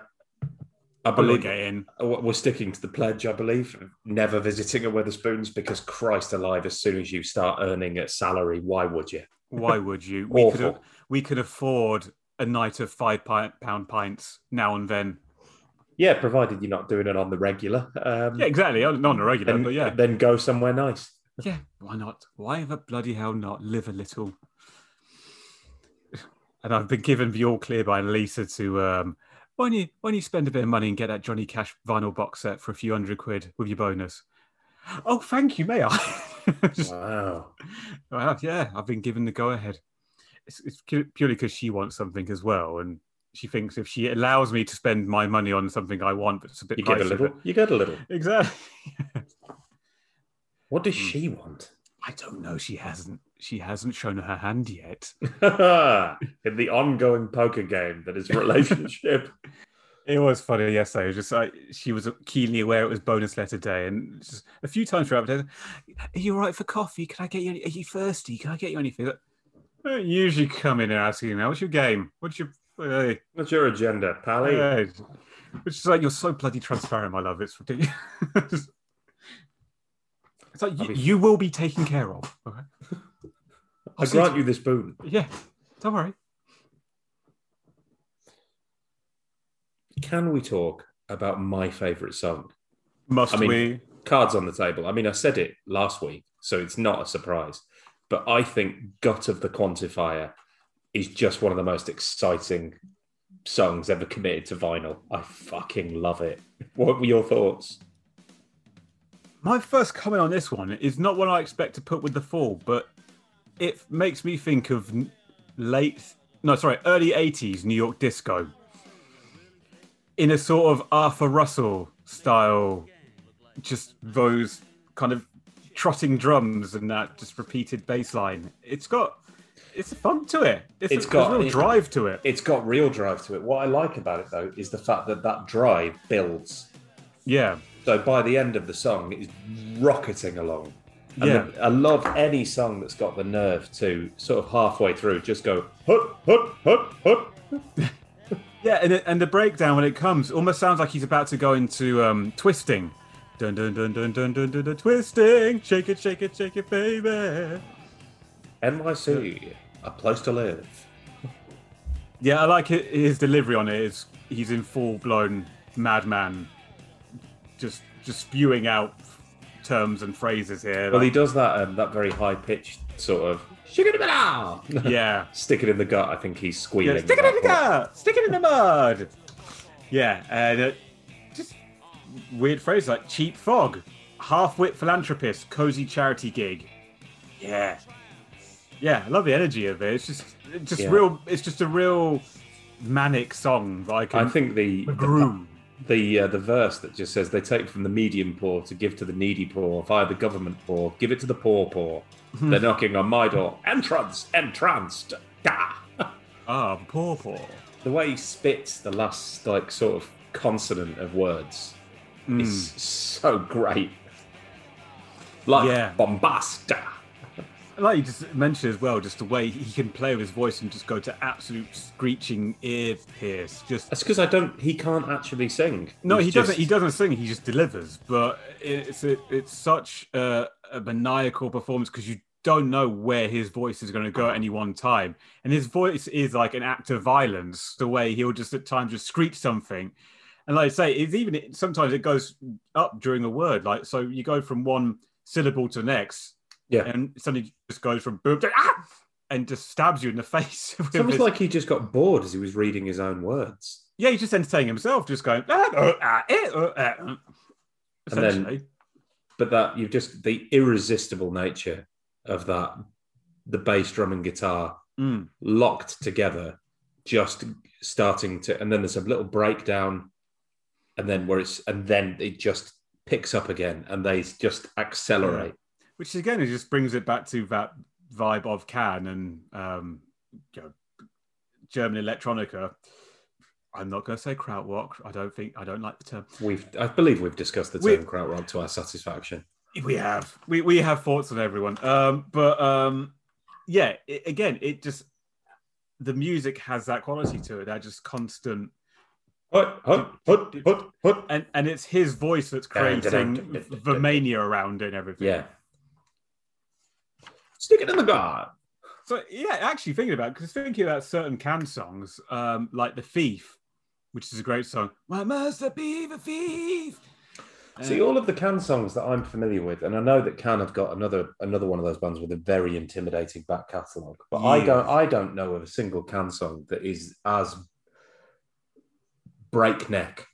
I believe getting. uh, we're sticking to the pledge. I believe never visiting a Wetherspoons because Christ alive, as soon as you start earning a salary, why would you? Why would you? We could we could afford a night of five pound pints now and then. Yeah, provided you're not doing it on the regular. Um, Yeah, exactly. Not on the regular, then, but yeah, then go somewhere nice. yeah. Why not? Why the bloody hell not live a little? and I've been given the all clear by Lisa to um, why don't you why don't you spend a bit of money and get that Johnny Cash vinyl box set for a few hundred quid with your bonus? Oh, thank you, may I? <laughs> Just- Wow. well, yeah, I've been given the go ahead. It's, it's purely because she wants something as well, and she thinks if she allows me to spend my money on something I want, but it's a bit You get a little. You get a little. Exactly. <laughs> What does Hmm. she want? I don't know. She hasn't. She hasn't shown her hand yet. <laughs> In the ongoing poker game that is relationship. <laughs> It was funny yesterday. It was just like she was keenly aware it was bonus letter day, and just a few times throughout the day, "Are you all right for coffee? Can I get you? Any, are you thirsty? Can I get you anything?" Like, I don't usually come in and ask you now. What's your game? What's your? Hey, What's your agenda, Pally? hey. Which is like you're so bloody transparent, my love. It's ridiculous. <laughs> it's like you, you will be taken care of. Okay? <laughs> I grant you this boon. Yeah, don't worry. Can we talk about my favourite song? Must I mean- we? Cards on the table. I mean, I said it last week, so it's not a surprise. But I think Gut of the Quantifier is just one of the most exciting songs ever committed to vinyl. I fucking love it. <laughs> What were your thoughts? My first comment on this one is not one I expect to put with the fall, but it makes me think of late, no, sorry, early 80s New York disco in a sort of Arthur Russell style, just those kind of trotting drums and that just repeated bass line. It's got, it's a fun to it. It's, It's a, got- real it- drive to it. It's got real drive to it. What I like about it, though, is the fact that that drive builds. Yeah. So by the end of the song, it is rocketing along. And Yeah. the- I love any song that's got the nerve to sort of halfway through just go hut hut hut hut. <laughs> Yeah, and, it, and the breakdown when it comes almost sounds like he's about to go into um, twisting. Dun dun dun dun dun dun dun, dun twisting. Shake it, shake it, shake it, baby. NYC, a place to live. Yeah, I like it, his delivery on it. Is he's in full blown madman, just just spewing out terms and phrases here. Well, he does that um, that very high pitched sort of yeah, <laughs> Stick it in the gut. I think he's squealing. yeah. Stick it in the at that point. gut. Stick it in the mud. Yeah, and uh, weird phrases like cheap fog, half-wit philanthropist, cozy charity gig. Yeah, yeah. I love the energy of it. It's just, it's just Yeah. real. It's just a real manic song Like I think the the, groove. the, uh, the verse that just says they take from the medium poor to give to the needy poor via the government poor, give it to the poor poor. They're knocking on my door. Entrance, entranced. Da. Ah, poor, poor. the way he spits the last like sort of consonant of words Mm. is so great. Like Yeah. bombasta. Like you just mentioned as well, just the way he can play with his voice and just go to absolute screeching ear pierce. Just That's because I don't. He can't actually sing. no, He's he just- doesn't. He doesn't sing. He just delivers. But it's a, it's such a, a maniacal performance because you don't know where his voice is going to go at any one time, and his voice is like an act of violence. The way he'll just at times just screech something, and like I say, it's even sometimes it goes up during a word. Like so, you go from one syllable to the next, Yeah. and suddenly just goes from boom to ah, and just stabs you in the <laughs> face. It's almost his- like he just got bored as he was reading his own words. yeah, he's just entertaining himself, just going. "Ah, oh, ah, eh, oh, ah," And then- But that you've just the irresistible nature of that, the bass, drum, and guitar Mm. locked together, just starting to, and then there's a little breakdown, and then where it's, and then it just picks up again, and they just accelerate. which again it just brings it back to that vibe of Can and um, you know, German electronica. I'm not going to say krautrock. I don't think I don't like the term. We've, I believe, we've discussed the We- term krautrock to our satisfaction. We have we we have thoughts on everyone, um, but um, yeah, it, again, it just the music has that quality to it. That just constant, Hut, hut, hut, hut, hut. and and it's his voice that's creating the mania around it and everything. Yeah. Stick it in the guard. So yeah, actually thinking about because thinking about certain Can songs, um, like "The Thief," which is a great song. Why must I be the thief? See, all of the Can songs that I'm familiar with, and I know that Can have got another another one of those bands with a very intimidating back catalogue, but I don't I don't know of a single Can song that is as breakneck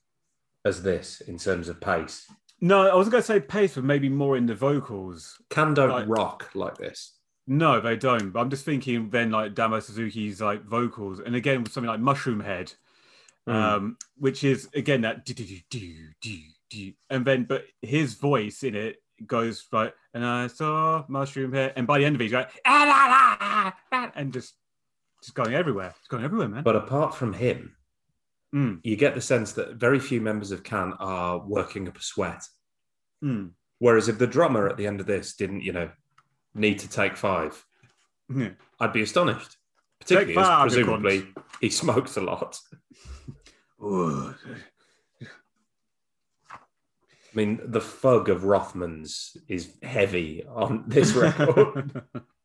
as this in terms of pace. No, I was going to say pace, but maybe more in the vocals. Can don't Right. rock like this. No, they don't. But I'm just thinking then like Damo Suzuki's like vocals, and again with something like Mushroom Head, Hmm. um, which is again that do do do do do do, and then but his voice in it goes like, and I saw Mushroom Head, and by the end of it, he's like, "Ah, la, la, ah," and just just going everywhere. It's going everywhere, man. But apart from him, Mm, you get the sense that very few members of Can are working up a sweat. mm, Whereas if the drummer at the end of this didn't, you know, need to take five, yeah. I'd be astonished. Particularly as five, you presumably he smokes a lot. <laughs> I mean, the fug of Rothmans is heavy on this record. <laughs>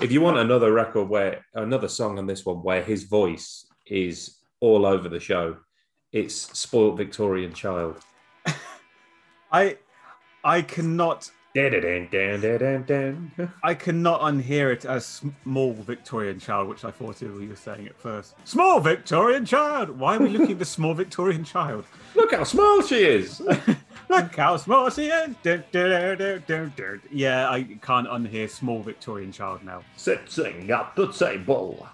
if you want another record where another song on this one where his voice is all over the show, it's Spoiled Victorian Child. <laughs> I I cannot I cannot unhear it as small Victorian child, which I thought you were saying at first. Small Victorian child. Why are we looking at the small Victorian child? <laughs> Look how small she is. <laughs> Look how small she is. Yeah, I can't unhear small Victorian child now. Sitting at the table.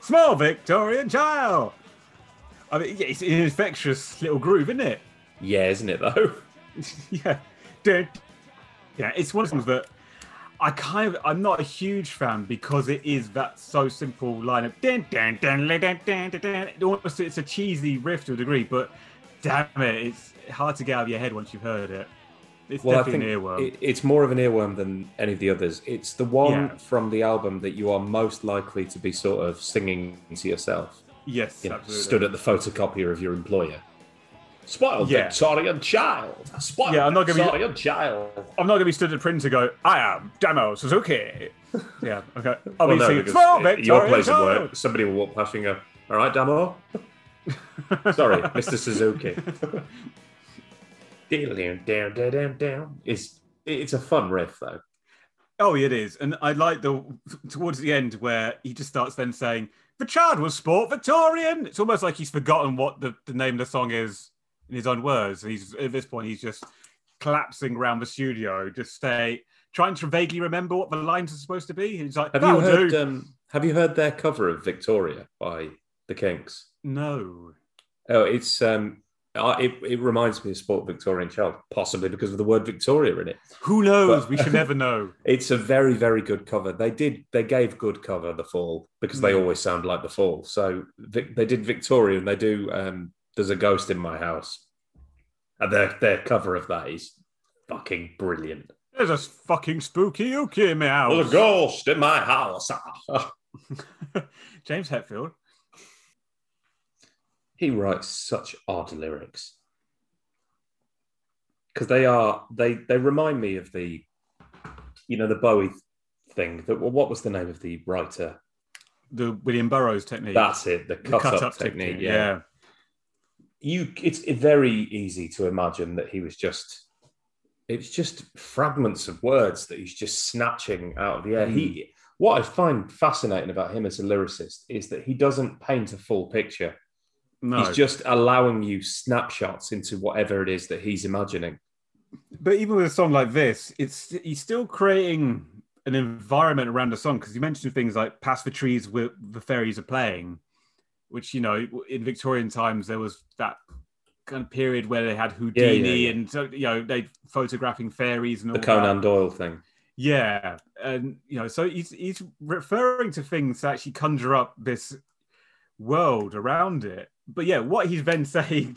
Small Victorian child. I mean, it's an infectious little groove, isn't it? Yeah, isn't it though? <laughs> yeah. Yeah, it's one of the that I kind of I'm not a huge fan because it is that so simple line of dun, dun, dun, dun, dun, dun, dun, dun. It almost it's a cheesy riff to a degree, but damn it, it's hard to get out of your head once you've heard it. It's Well, definitely an earworm. it, it's more of an earworm than any of the others. It's the one Yeah. from the album that you are most likely to be sort of singing to yourself. yes, You know, stood at the photocopier of your employer. Spoiled Yeah. Victorian child. Spoiled Yeah, I'm not gonna be- Victorian child. I'm not going to be stood at print to go. I am Damo Suzuki. <laughs> yeah, okay. I'll Well, be no, singing at your Victorian place of work, somebody will walk past you and go, "All right, Damo." <laughs> Sorry, Mr. Suzuki. down, down, down, down. Down. It's it's a fun riff though. Oh, it is, and I like the towards the end where he just starts then saying the child was sport Victorian. It's almost like he's forgotten what the, the name of the song is in his own words. He's at this point he's just collapsing around the studio, just stay trying to vaguely remember what the lines are supposed to be. He's like, Have you heard? do." Um, have you heard their cover of Victoria by the Kinks? no, Oh, it's um, uh, it, it reminds me of Sport Victorian Child, possibly because of the word Victoria in it. who knows? But- we should never <laughs> know. It's a very, very good cover. They did, they gave good cover the Fall because they Mm. always sound like the Fall. So they did Victoria, and they do. Um, There's a ghost in my house, and their their cover of that is fucking brilliant. There's a fucking spooky ookie in my house. There's a ghost in my house. <laughs> <laughs> James Hetfield. he writes such odd lyrics because they are they they remind me of the you know the Bowie thing. That what was the name of the writer? The William Burroughs technique. That's it. The The cut, up, technique. Yeah. yeah. You. It's very easy to imagine that he was just. It's just fragments of words that he's just snatching out of the air. He. Hmm. What I find fascinating about him as a lyricist is that he doesn't paint a full picture. No. He's just allowing you snapshots into whatever it is that he's imagining. But even with a song like this, it's he's still creating an environment around the song because you mentioned things like "Past the trees where the fairies are playing," which you know in Victorian times there was that kind of period where they had Houdini yeah. and you know they photographing fairies and all The Conan that. Doyle thing. Yeah, and you know, so he's he's referring to things to actually conjure up this world around it. But yeah, what he's then <laughs> saying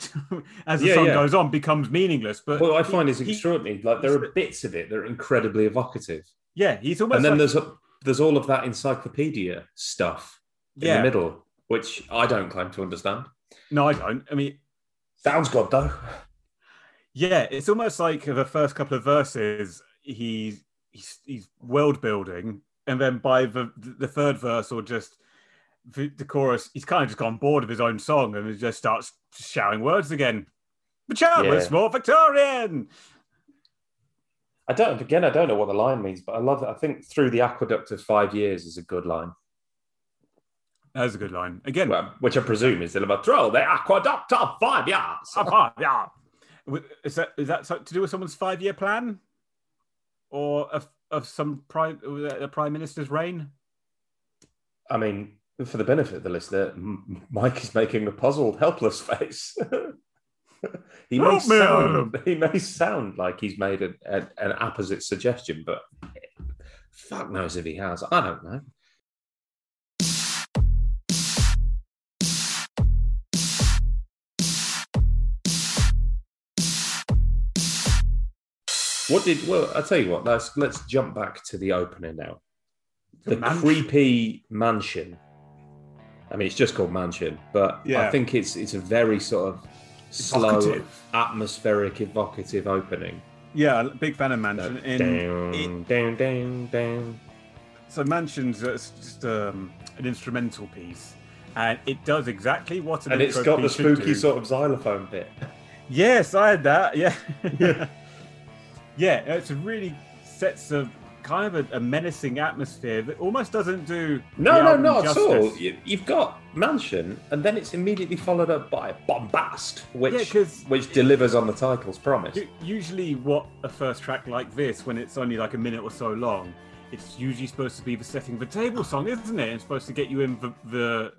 as the Yeah, song yeah. goes on becomes meaningless. But What I he- find is he- extraordinary. Like there are bits of it that are incredibly evocative, Yeah, he's almost and then like- there's a, there's all of that encyclopedia stuff in yeah. the middle, which I don't claim to understand. No, I don't. I mean, Sounds good though. yeah, it's almost like the first couple of verses he's he's, he's world building, and then by the the third verse or just the, the chorus, he's kind of just gone bored of his own song and he just starts shouting words again. The child was more Victorian. I don't again. I don't know what the line means, but I love it. I think through the aqueduct of five years is a good line, That's a good line. Again, well, which I presume is the through the aqueduct of five years. Ah, yeah. Wi- Is that is that to do with someone's five year plan, or of of some prime the prime minister's reign? I mean, for the benefit of the listener, Mike is making a puzzled, helpless face. <laughs> he may Help sound he may sound like he's made a, a- an opposite suggestion, but fuck knows if he has. I don't know. What did well? I tell you what. Let's let's jump back to the opening now. The mansion. creepy mansion. I mean, it's just called mansion, but I think it's it's a very sort of slow, Evocative. atmospheric, evocative opening. Yeah, big fan of Mansion. In, down, it- down, down, down. so Mansion's just um, an instrumental piece, and it does exactly what an And it's got the spooky do. sort of xylophone bit. Yes, I had that. Yeah, yeah. <laughs> Yeah, it's a really sets a kind of a, a menacing atmosphere that almost doesn't do. No, no, not at all. You, you've got mansion, and then it's immediately followed up by bombast, which Yeah, which delivers on the title's promise. Usually, what a first track like this, when it's only like a minute or so long, it's usually supposed to be the setting the table song, isn't it? It's supposed to get you in the the,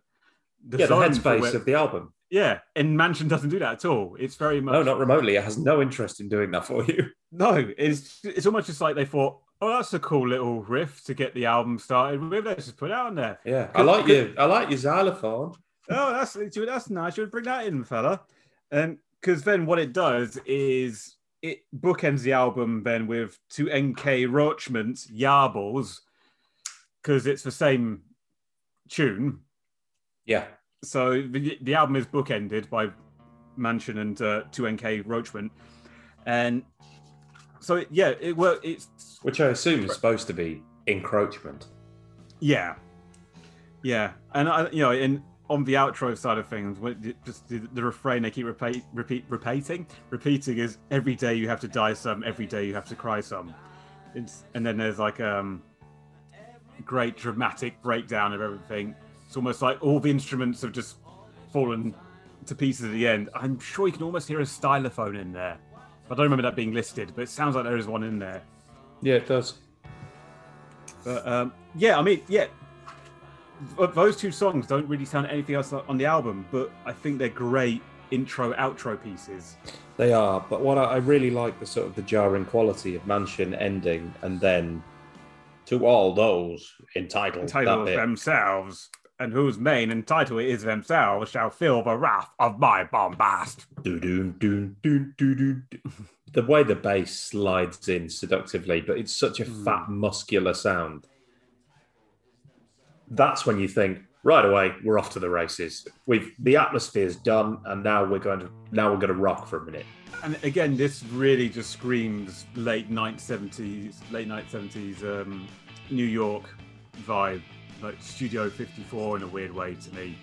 the yeah, the headspace where- of the album. yeah. And Mansion doesn't do that at all. It's very much No, not remotely. It has no interest in doing that for you. No. It's it's almost just like they thought, oh, that's a cool little riff to get the album started with. Let's just put it out on there. Yeah, I like you. I like your xylophone. oh, that's that's nice. You would bring that in, fella. And because then what it does is it bookends the album then with to NK Roachments Yarbles because it's the same tune. Yeah, So the, the album is bookended by Mansion and uh, 2NK Roachman. And so, yeah, it well, it's which I assume is supposed to be encroachment. Yeah, yeah, and I, you know, in on the outro side of things, just the, the refrain they keep repeat, repeat, repeating, repeating is every day you have to die some, every day you have to cry some. It's, and then there's like um, great dramatic breakdown of everything. It's almost like all the instruments have just fallen to pieces at the end. I'm sure you can almost hear a stylophone in there. I don't remember that being listed, but it sounds like there is one in there. Yeah, it does. But um, yeah, I mean, yeah, those two songs don't really sound anything else on the album, but I think they're great intro outro pieces. They are, but what I, I really like the sort of the jarring quality of Mansion ending, and then to all those entitled, Entitled themselves, and whose main and title it is themselves shall feel the wrath of my bombast. The way the bass slides in seductively, but it's such a fat, muscular sound. That's when you think, right away, we're off to the races. We've the atmosphere's done, and now we're going to now we're going to rock for a minute. And again, this really just screams late night seventies, late night seventies um, New York vibe, like Studio Fifty Four in a weird way to me.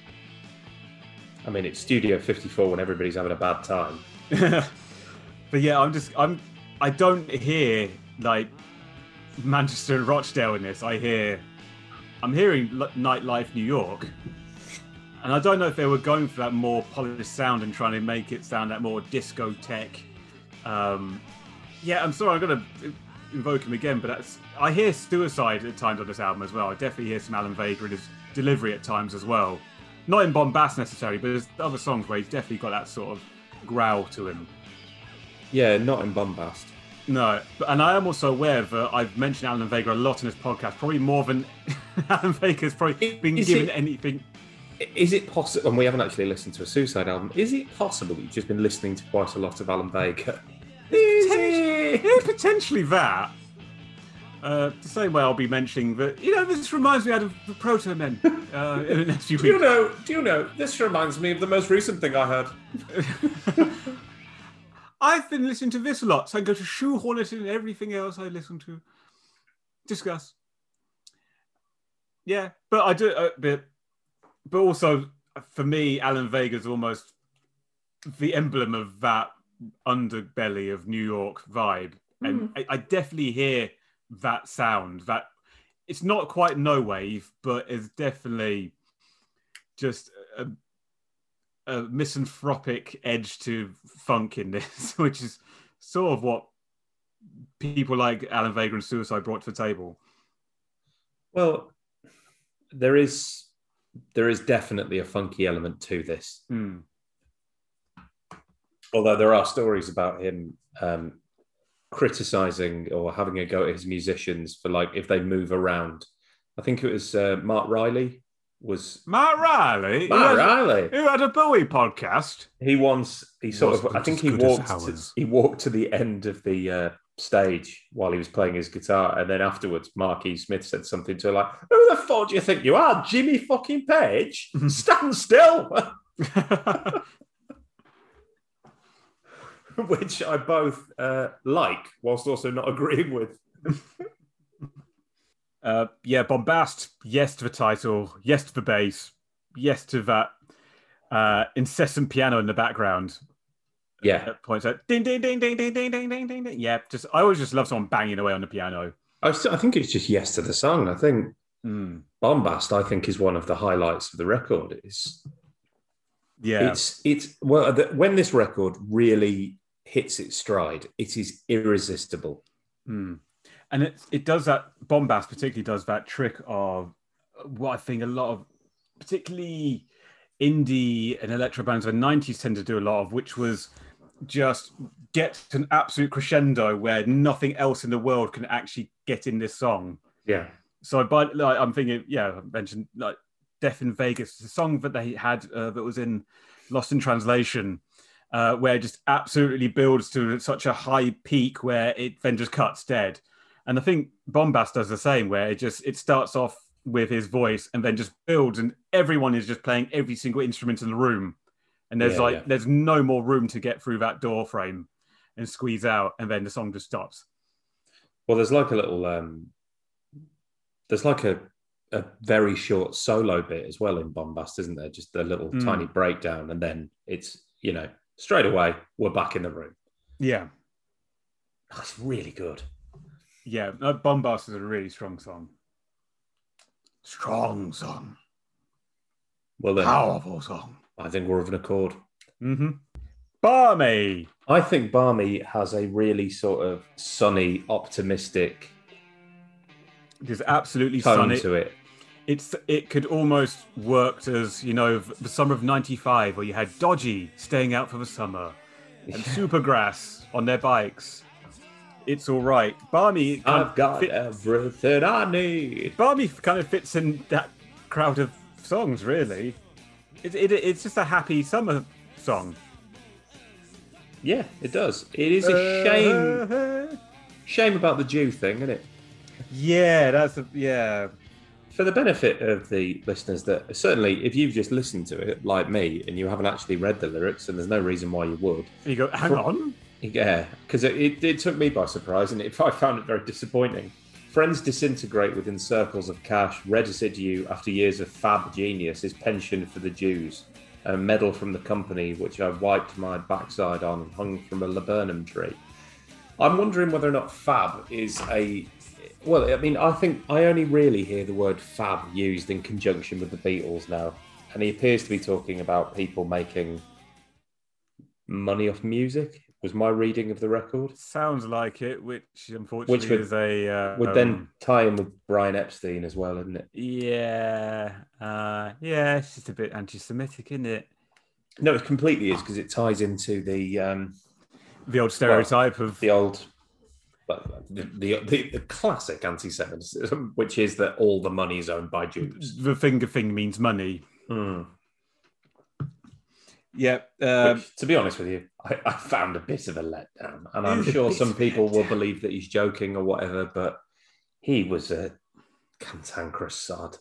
I mean, it's Studio 54 when everybody's having a bad time. <laughs> but yeah, I'm just I'm I don't hear like Manchester and Rochdale in this. I hear I'm hearing nightlife New York, and I don't know if they were going for that more polished sound and trying to make it sound that more discotheque. Um, yeah, I'm sorry, I'm gonna invoke him again, but that's I hear suicide at times on this album as well. I definitely hear some Alan Vega in his delivery at times as well. Not in bombast necessarily, but there's other songs where he's definitely got that sort of growl to him. Yeah, not in bombast. No, but, and I am also aware that I've mentioned Alan Vega a lot in this podcast, probably more than <laughs> Alan Vega's probably been Is given it- anything. Is it possible? And we haven't actually listened to a Suicide album. Is it possible that you've just been listening to quite a lot of Alan Baker? <laughs> Yeah, potentially that. Uh, the same way I'll be mentioning that, you know, this reminds me out of the Protomen uh, in the next few Do you know? Do you know? This reminds me of the most recent thing I heard. <laughs> I've been listening to this a lot, so I'm going to shoehorn it in everything else I listen to. Discuss. Yeah, but I do. Uh, but but also for me, Alan Vega's almost the emblem of that underbelly of New York vibe, and I, I definitely hear that sound. That it's not quite no wave, but it's definitely just a, a misanthropic edge to funk in this, <laughs> which is sort of what people like Alan Vega and Suicide brought to the table. Well, there is there is definitely a funky element to this. Hmm. Although there are stories about him um, criticizing or having a go at his musicians for like if they move around. I think it was uh, Marc Riley was Marc Riley, who Mark had- Riley. who had a Bowie podcast. He once he sort of I think he walked to, he walked to the end of the uh, stage while he was playing his guitar, and then afterwards, Mark E. Smith said something to her like, "Who the fuck do you think you are, Jimmy fucking Page? <laughs> Stand still." <laughs> <laughs> <laughs> Which I both uh, like, whilst also not <laughs> agreeing with. <laughs> Uh, yeah, bombast. Yes to the title. Yes to the bass. Yes to that uh, incessant piano in the background. Yeah, That points out ding ding ding ding ding ding ding ding ding. ding. Yeah, just I always just love someone banging away on the piano. I, still, I think it's just yes to the song. I think Mm. Bombast, I think, is one of the highlights of the record. It's Yeah, It's it's well the, when this record really hits its stride, it is irresistible. Mm. and it it does that. Bombast particularly does that trick of what I think a lot of, particularly indie and electro bands of the '90s tend to do a lot of, which was just get to an absolute crescendo where nothing else in the world can actually get in this song. Yeah, So, but like, I'm thinking, yeah, I mentioned like Death in Vegas, the song that they had uh, that was in Lost in Translation, uh, where it just absolutely builds to such a high peak where it then just cuts dead. And I think Bombast does the same, where it just it starts off with his voice and then just builds, and everyone is just playing every single instrument in the room, and there's Yeah, like yeah. there's no more room to get through that door frame and squeeze out, and then the song just stops. well, there's like a little um, there's like a a very short solo bit as well in Bombast, isn't there? Just a little Mm. tiny breakdown, and then it's you know straight away we're back in the room. Yeah, That's really good. Yeah, Bombast is a really strong song. Strong song. Well then, Powerful song. I think we're of an accord. Mm-hmm. Barmy. I think Barmy has a really sort of sunny, optimistic It's absolutely tone sunny. to it. It's it could almost worked as you know the summer of '95, where you had Dodgy staying out for the summer and Supergrass on their bikes. It's all right. Barmy. I've got fit- everything I need. Barmy kind of fits in that crowd of songs, really. It, it, it's just a happy summer song. Yeah, it does. It is a shame. Uh-huh. Shame about the Jew thing, isn't it? Yeah, that's a, yeah. For the benefit of the listeners, that certainly, if you've just listened to it like me and you haven't actually read the lyrics, and there's no reason why you would, You go, hang on. yeah, because it, it, it took me by surprise, and it, <laughs> I found it very disappointing. Friends disintegrate within circles of cash. Residue after years of fab genius is pension for the Jews. A medal from the company, which I wiped my backside on and hung from a laburnum tree. I'm wondering whether or not fab is a. Well, I mean, I think I only really hear the word fab used in conjunction with the Beatles now. And he appears to be talking about people making money off music, was my reading of the record. Sounds like it, which unfortunately Which would- is a uh, Would then um, tie in with Brian Epstein as well, isn't it? yeah, uh, yeah, it's just a bit anti-Semitic, isn't it? No, it completely is because it ties into the um, The old stereotype of the old, well, the, the, the, the classic anti-Semitism, which is that all the money is owned by Jews. the finger thing means money. Hmm. Yeah, um, Which, to be honest with you, I, I found a bit of a letdown, and I'm It is <laughs> a sure some people will believe that he's joking or whatever, but he was a cantankerous sod.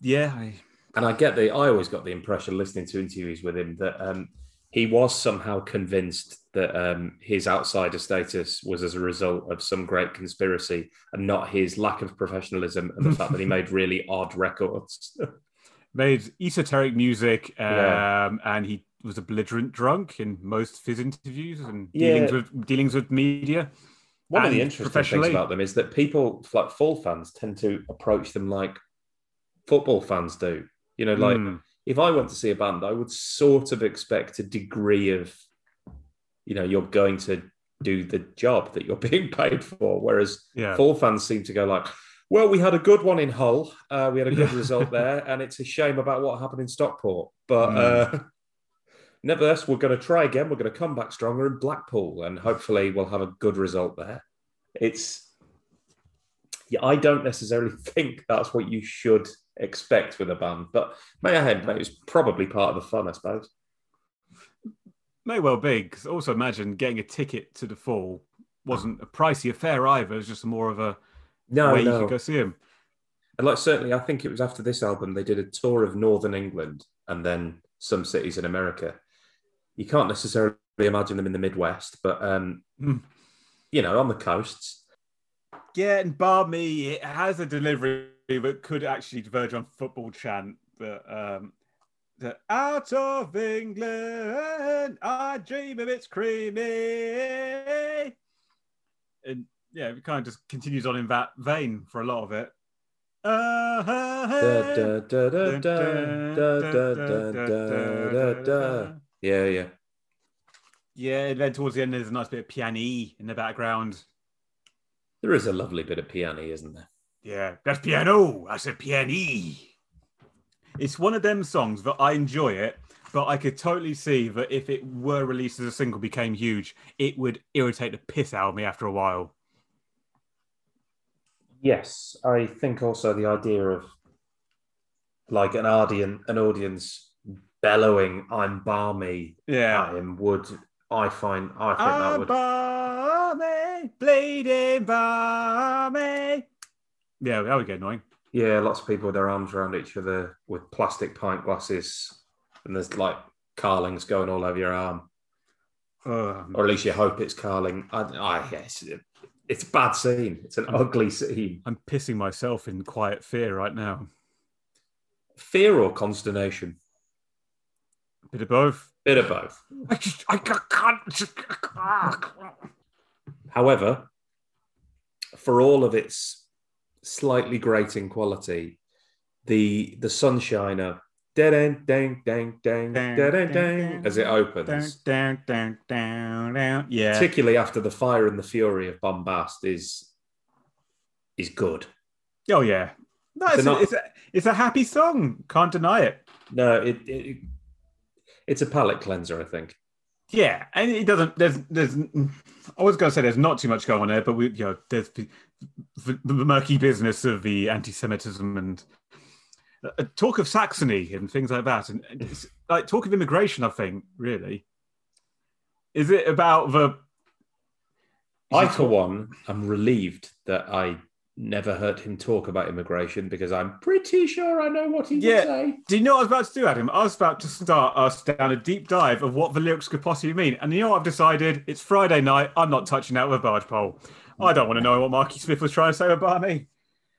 yeah, I, And I get the, I always got the impression listening to interviews with him that um, he was somehow convinced that um, his outsider status was as a result of some great conspiracy and not his lack of professionalism and the fact that he made <laughs> really odd records. <laughs> made esoteric music, um, Yeah. and he was a belligerent drunk in most of his interviews and Yeah. dealings with dealings with media. One of the interesting things about them is that people, like Fall fans, tend to approach them like football fans do. You know, like Mm. If I went to see a band, I would sort of expect a degree of, you know, you're going to do the job that you're <laughs> being paid for. Whereas Yeah. Fall fans seem to go like, well, we had a good one in Hull. Uh, we had a good result <laughs> there, and it's a shame about what happened in Stockport. But uh, <laughs> nevertheless, we're going to try again. We're going to come back stronger in Blackpool, and hopefully, we'll have a good result there. It's, yeah, I don't necessarily think that's what you should expect with a band, but may I mayhem it's probably part of the fun, I suppose. May well be. 'cause also imagine getting a ticket to the fall wasn't a pricey affair either. It was just more of a No, way you no. could go see him. And like certainly, I think it was after this album they did a tour of Northern England and then some cities in America. You can't necessarily imagine them in the Midwest, but um, Hmm. you know, on the coasts. Yeah, and Barmy, it has a delivery that could actually verge on football chant, but um, the out of England, I dream of its creamy. And yeah, it kind of just continues on in that vein for a lot of it. Uh-huh. Yeah, yeah. Yeah, and then towards the end, there's a nice bit of piano in the background. There is a lovely bit of piano, isn't there? Yeah, that's piano. I said piano. It's one of them songs that I enjoy it, but I could totally see that if it were released as a single, became huge, it would irritate the piss out of me after a while. Yes, I think also the idea of like an audience, an audience bellowing "I'm balmy" yeah. at him would, I find, I think that I'm would. balmy, bleeding balmy. Yeah, that would get annoying. Yeah, lots of people with their arms around each other with plastic pint glasses, and there's like carlings going all over your arm, Um, or at least you hope it's carling. I, I yes, it's a bad scene. It's an ugly scene. I'm pissing myself in quiet fear right now. Fear or consternation, Bit of both. bit of both. I just, I can't. However, for all of its slightly grating quality, the the sunshiner dang dang dang dang dang dang as it opens, Down, down, down, down. Yeah. particularly after the fire and the fury of bombast, is is good. Oh yeah. No, it's, not- a, it's, a, it's a happy song. Can't deny it. No, it, it it's a palate cleanser, I think. Yeah, and it doesn't. There's, there's. I was going to say there's not too much going on there, but we, you know, there's the, the, murky business of the anti-Semitism and uh, talk of Saxony and things like that, and like talk of immigration. I think really, is it about the? I, for one, am relieved that I never heard him talk about immigration because I'm pretty sure I know what he Yeah. would say. Do you know what I was about to do, Adam? I was about to start us down a deep dive of what the lyrics could possibly mean. And you know what I've decided? It's Friday night. I'm not touching that with a barge pole. I don't want to know what Marky Smith was trying to say about me.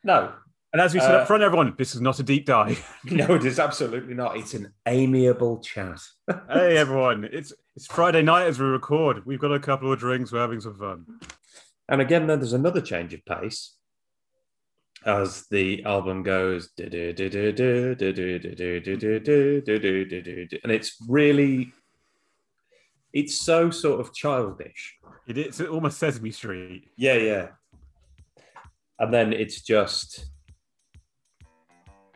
No, And as we said Uh, up front, everyone, this is not a deep dive. <laughs> no, it is absolutely not. It's an amiable chat. <laughs> hey, everyone, it's it's Friday night as we record. We've got a couple of drinks. We're having some fun. And again, then there's another change of pace as the album goes, and it's really, it's so sort of childish. It is almost Sesame Street. Yeah, yeah. And then it's just,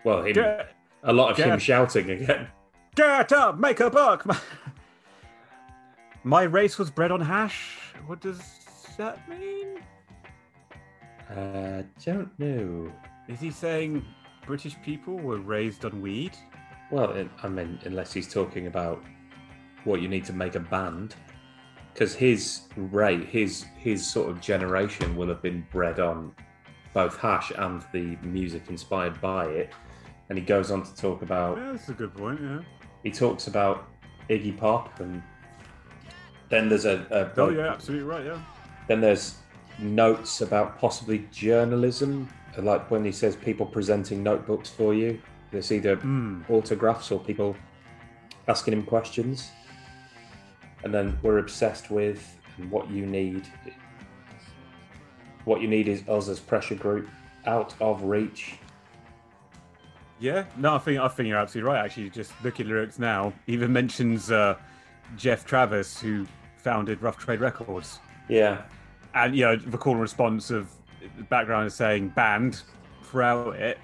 well, him, Get, a lot of him shouting again. get up, make a buck. <laughs> My race was bred on hash. What does that mean? Uh, don't know. Is he saying British people were raised on weed? Well, I mean, unless he's talking about what you need to make a band, because his rate, his his sort of generation will have been bred on both hash and the music inspired by it. And he goes on to talk about Yeah, that's a good point. Yeah. he talks about Iggy Pop, and then there's a, a Oh yeah, absolutely right. Yeah. then there's notes about possibly journalism, like when he says people presenting notebooks for you. There's either Hmm. autographs or people asking him questions. And then we're obsessed with what you need. What you need is us as pressure group out of reach. Yeah, no, I think I think you're absolutely right. Actually, just look at lyrics now. Even mentions uh, Geoff Travis, who founded Rough Trade Records, Yeah. and you know the call and response of the background is saying banned throughout it.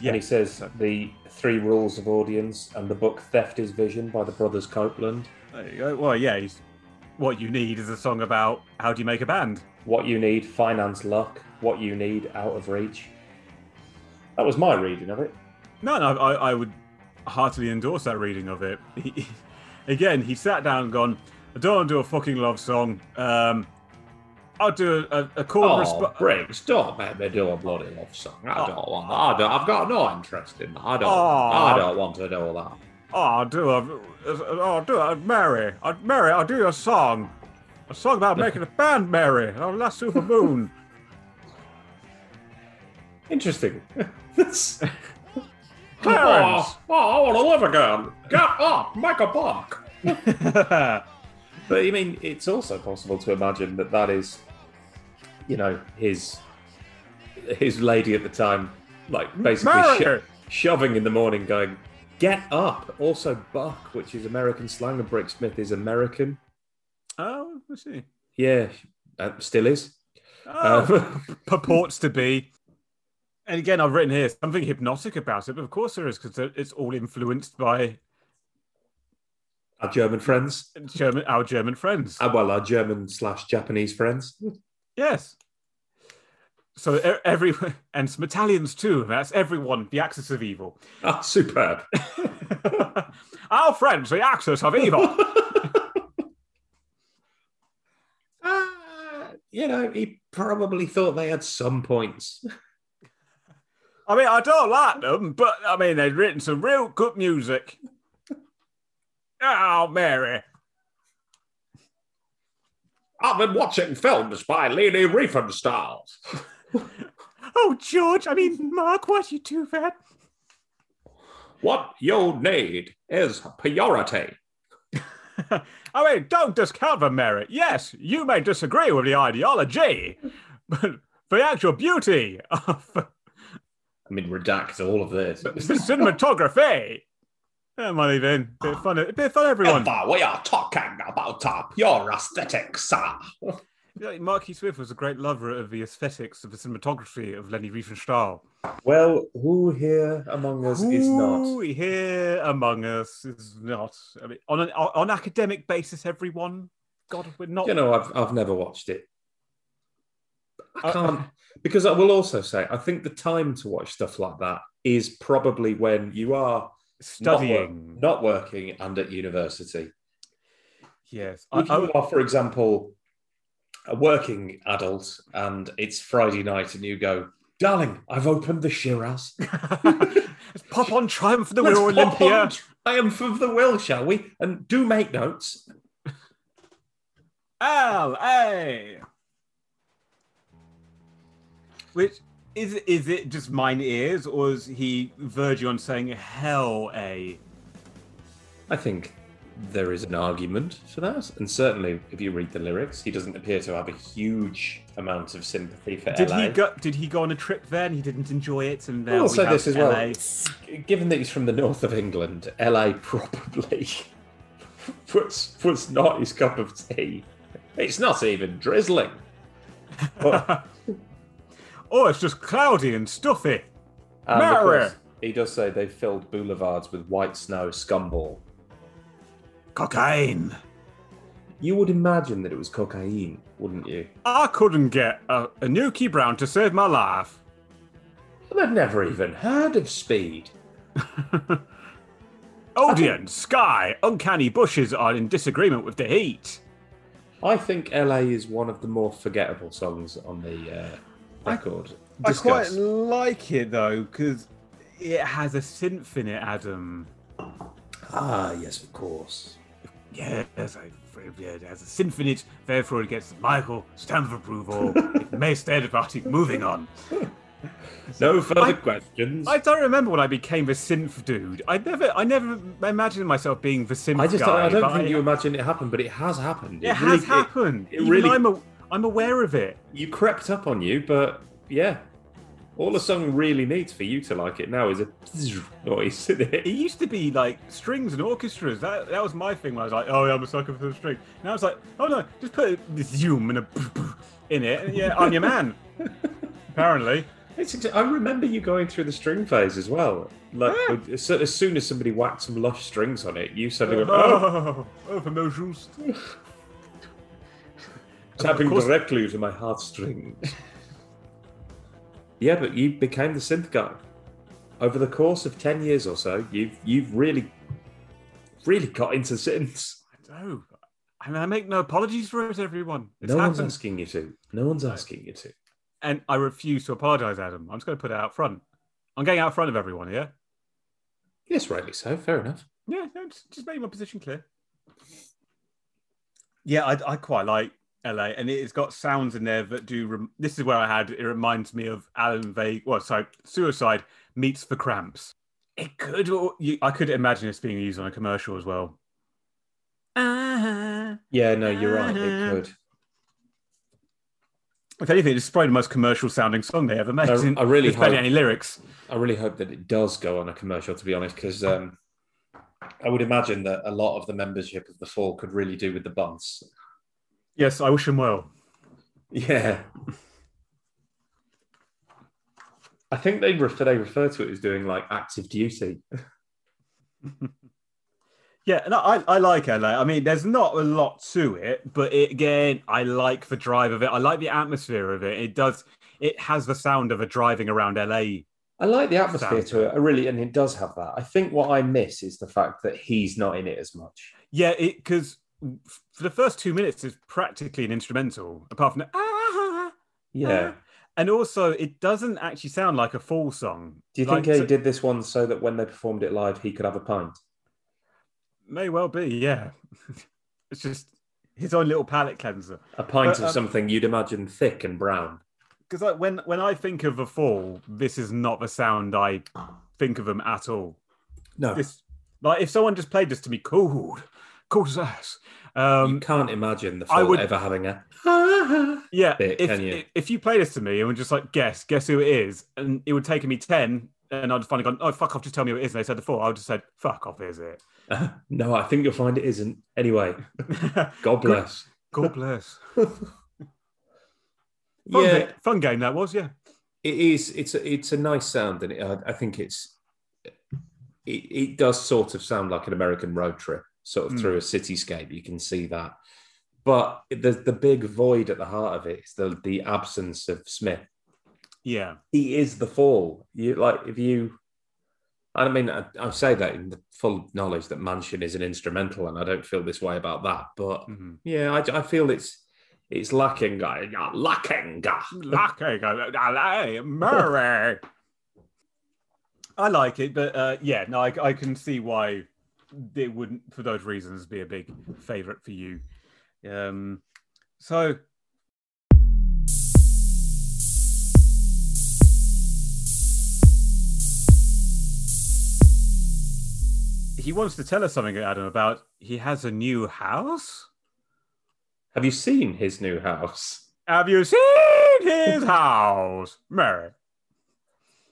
Yeah, And he says the three rules of audience and the book Theft is Vision by the brothers Copeland. There you go. Well, yeah, he's, what you need is a song about how do you make a band. What you need, finance luck. What you need, out of reach. That was my reading of it. No, no, I, I would heartily endorse that reading of it. <laughs> He, again, he sat down and gone, I don't want to do a fucking love song. Um, I'll do a, a, a call Oh, response. Brix, don't make me do a bloody love song. I Oh. don't want that. I don't, I've got no interest in that. I don't. Oh. I don't want to do that. Oh, I'll do a, oh, I'll do a Mary. I'll, Mary, I'll do a song. A song about making a band, Mary. Oh, last super moon. <laughs> Interesting. <laughs> That's- Clarence. oh, oh I want to live again. Get up, make a buck. But I mean, it's also possible to imagine that that is, you know, his his lady at the time, like basically sho- shoving in the morning, going, "Get up." Also, buck, which is American slang, and Brix Smith is American. oh, let's see. Yeah, uh, still is. Oh, Um, <laughs> purports to be. And again, I've written here something hypnotic about it, but of course there is because it's all influenced by our German friends, German, our German friends. uh, well, our German slash Japanese friends. Yes. So e- every <laughs> and some Italians too. That's everyone. The axis of evil. Ah, superb. <laughs> our friends, the axis of evil. Uh, <laughs> you know, he probably thought they had some points. I mean, I don't like them, but I mean, they've written some real good music. Oh, Mary. I've been watching films by Leni Riefenstahl. <laughs> Oh, George. I mean, Mark, why do you do that? What you need is purity. <laughs> I mean, don't discount the merit. Yes, you may disagree with the ideology, but for the actual beauty of I mean, redact all of this. <laughs> the cinematography. Yeah, money then. Bit of fun, bit of fun, everyone. we are talking about uh, pure aesthetics. uh. Yeah, Marky Swift was a great lover of the aesthetics of the cinematography of Leni Riefenstahl. Well, who here among us is not? Who here among us is not? I mean, on an on academic basis, everyone. God, we're not. You know, I've, I've never watched it. I Uh, can't, because I will also say, I think the time to watch stuff like that is probably when you are not, wor- studying. not working and at university. yes, I, If you are, for example, a working adult and it's Friday night and you go, darling, I've opened the Shiraz. <laughs> Let's pop on Triumph for the Let's Will Olympia. on Triumph of the Will, shall we? And do make notes. L.A. Which is is it just mine ears, or is he verging on saying hell a? I think there is an argument for that. And certainly, if you read the lyrics, he doesn't appear to have a huge amount of sympathy for Did LA. he go? Did he go on a trip there and he didn't enjoy it? And now will we say have this as well. Given that he's from the north of England, LA probably <laughs> was, was not his cup of tea. It's not even drizzling. But, <laughs> oh, it's just cloudy and stuffy. and of Mary. course, he does say they filled boulevards with white snow scumball. Cocaine. You would imagine that it was cocaine, wouldn't you? I couldn't get a, a Nuki Brown to save my life. I've never even heard of speed. <laughs> Odeon, Sky, Uncanny Bushes are in disagreement with the heat. I think LA is one of the more forgettable songs on the uh, record. I quite like it though because it has a synth in it, Adam. Ah, yes, of course. Yes, I, yeah, it has a synth in it. Therefore, it gets Michael stamp of approval. <laughs> it may stay the party. Moving on. <laughs> No further I- questions. I don't remember when I became the synth dude. I never, I never imagined myself being the synth I just guy. I don't think I- you imagine it happened, but it has happened. It, has really- happened. It, Even really I'm, a, I'm aware of it. you crept up on you, but yeah. All a song really needs for you to like it now is a noise. It used to be like strings and orchestras. That that was my thing. When I was like, oh, yeah, I'm a sucker for the string. Now it's like, oh no, just put a zoom and a in it, and yeah, I'm your man. <laughs> Apparently, It's exa- I remember you going through the string phase as well. Like Yeah. with- as as soon as somebody whacked some lush strings on it, you suddenly went, "Oh, oh, oh, for no. <laughs> tapping course- directly to my heartstrings." yeah, but you became the synth guy. Over the course of ten years or so, you've you've really, really got into synths. I know. I mean, I make no apologies for it, everyone. It's no one's asking you to. No one's asking you to. and I refuse to apologise, Adam. I'm just going to put it out front. I'm getting out front of everyone, yeah? Yes, rightly so. Fair enough. Yeah, no, just, just make my position clear. Yeah, I, I quite like LA, and it's got sounds in there that do. Rem- this is where I had it reminds me of Alan Vega. Well, sorry, Suicide meets the Cramps. It could, or you, I could imagine this being used on a commercial as well. Ah. Yeah, no, you're right. It Uh-huh. could. If anything, it's probably the most commercial sounding song they ever made. I- I really There's barely hope- any lyrics. I really hope that it does go on a commercial, to be honest, because um, I would imagine that a lot of the membership of the Fall could really do with the buns. Yes, I wish him well. Yeah. I think they refer they refer to it as doing like active duty. <laughs> Yeah, and I, I like LA. I mean, there's not a lot to it, but it, again, I like the drive of it. I like the atmosphere of it. It does. It has the sound of a driving around LA. I like the atmosphere Sounds to it. I really, and it does have that. I think what I miss is the fact that he's not in it as much. Yeah, it because for the first two minutes, is practically an instrumental, apart from the ah, Yeah. ah. and also it doesn't actually sound like a fall song. Do you Like, think he so- did this one so that when they performed it live, he could have a pint? May well be. Yeah, <laughs> it's just his own little palate cleanser. A pint But, of um, something you'd imagine thick and brown. because like when when I think of a fall, this is not the sound I think of them at all. No, This like if someone just played this to me, cool, cool as ass. you Um, can't imagine the I would- ever having a. <laughs> yeah, bit, if, can you? if you play this to me and would just like guess, guess who it is, and it would take me ten, and I'd finally gone, oh fuck off, just tell me who it is, and they said the Fall, I would just said, fuck off, is it? <laughs> no, I think you'll find it isn't. Anyway, <laughs> God bless. God bless. Fun, yeah, fun game that was, yeah. it is. It's a, it's a nice sound, and it, I, I think it's it, it does sort of sound like an American road trip, sort of Mm. through a cityscape. You can see that, but the the big void at the heart of it is the the absence of Smith. Yeah. He is the fall. You like if you. I mean, I, I say that in the full knowledge that Mansion is an instrumental, and I don't feel this way about that. But Mhm. yeah, I, I feel it's it's lacking, uh, lacking. Lucky, LA, Murray. <laughs> I like it, but uh, yeah, no, I, I can see why it wouldn't, for those reasons, be a big favorite for you. Um, so, he wants to tell us something, Adam, about he has a new house. Have you seen his new house? Have you seen his <laughs> house, Mary?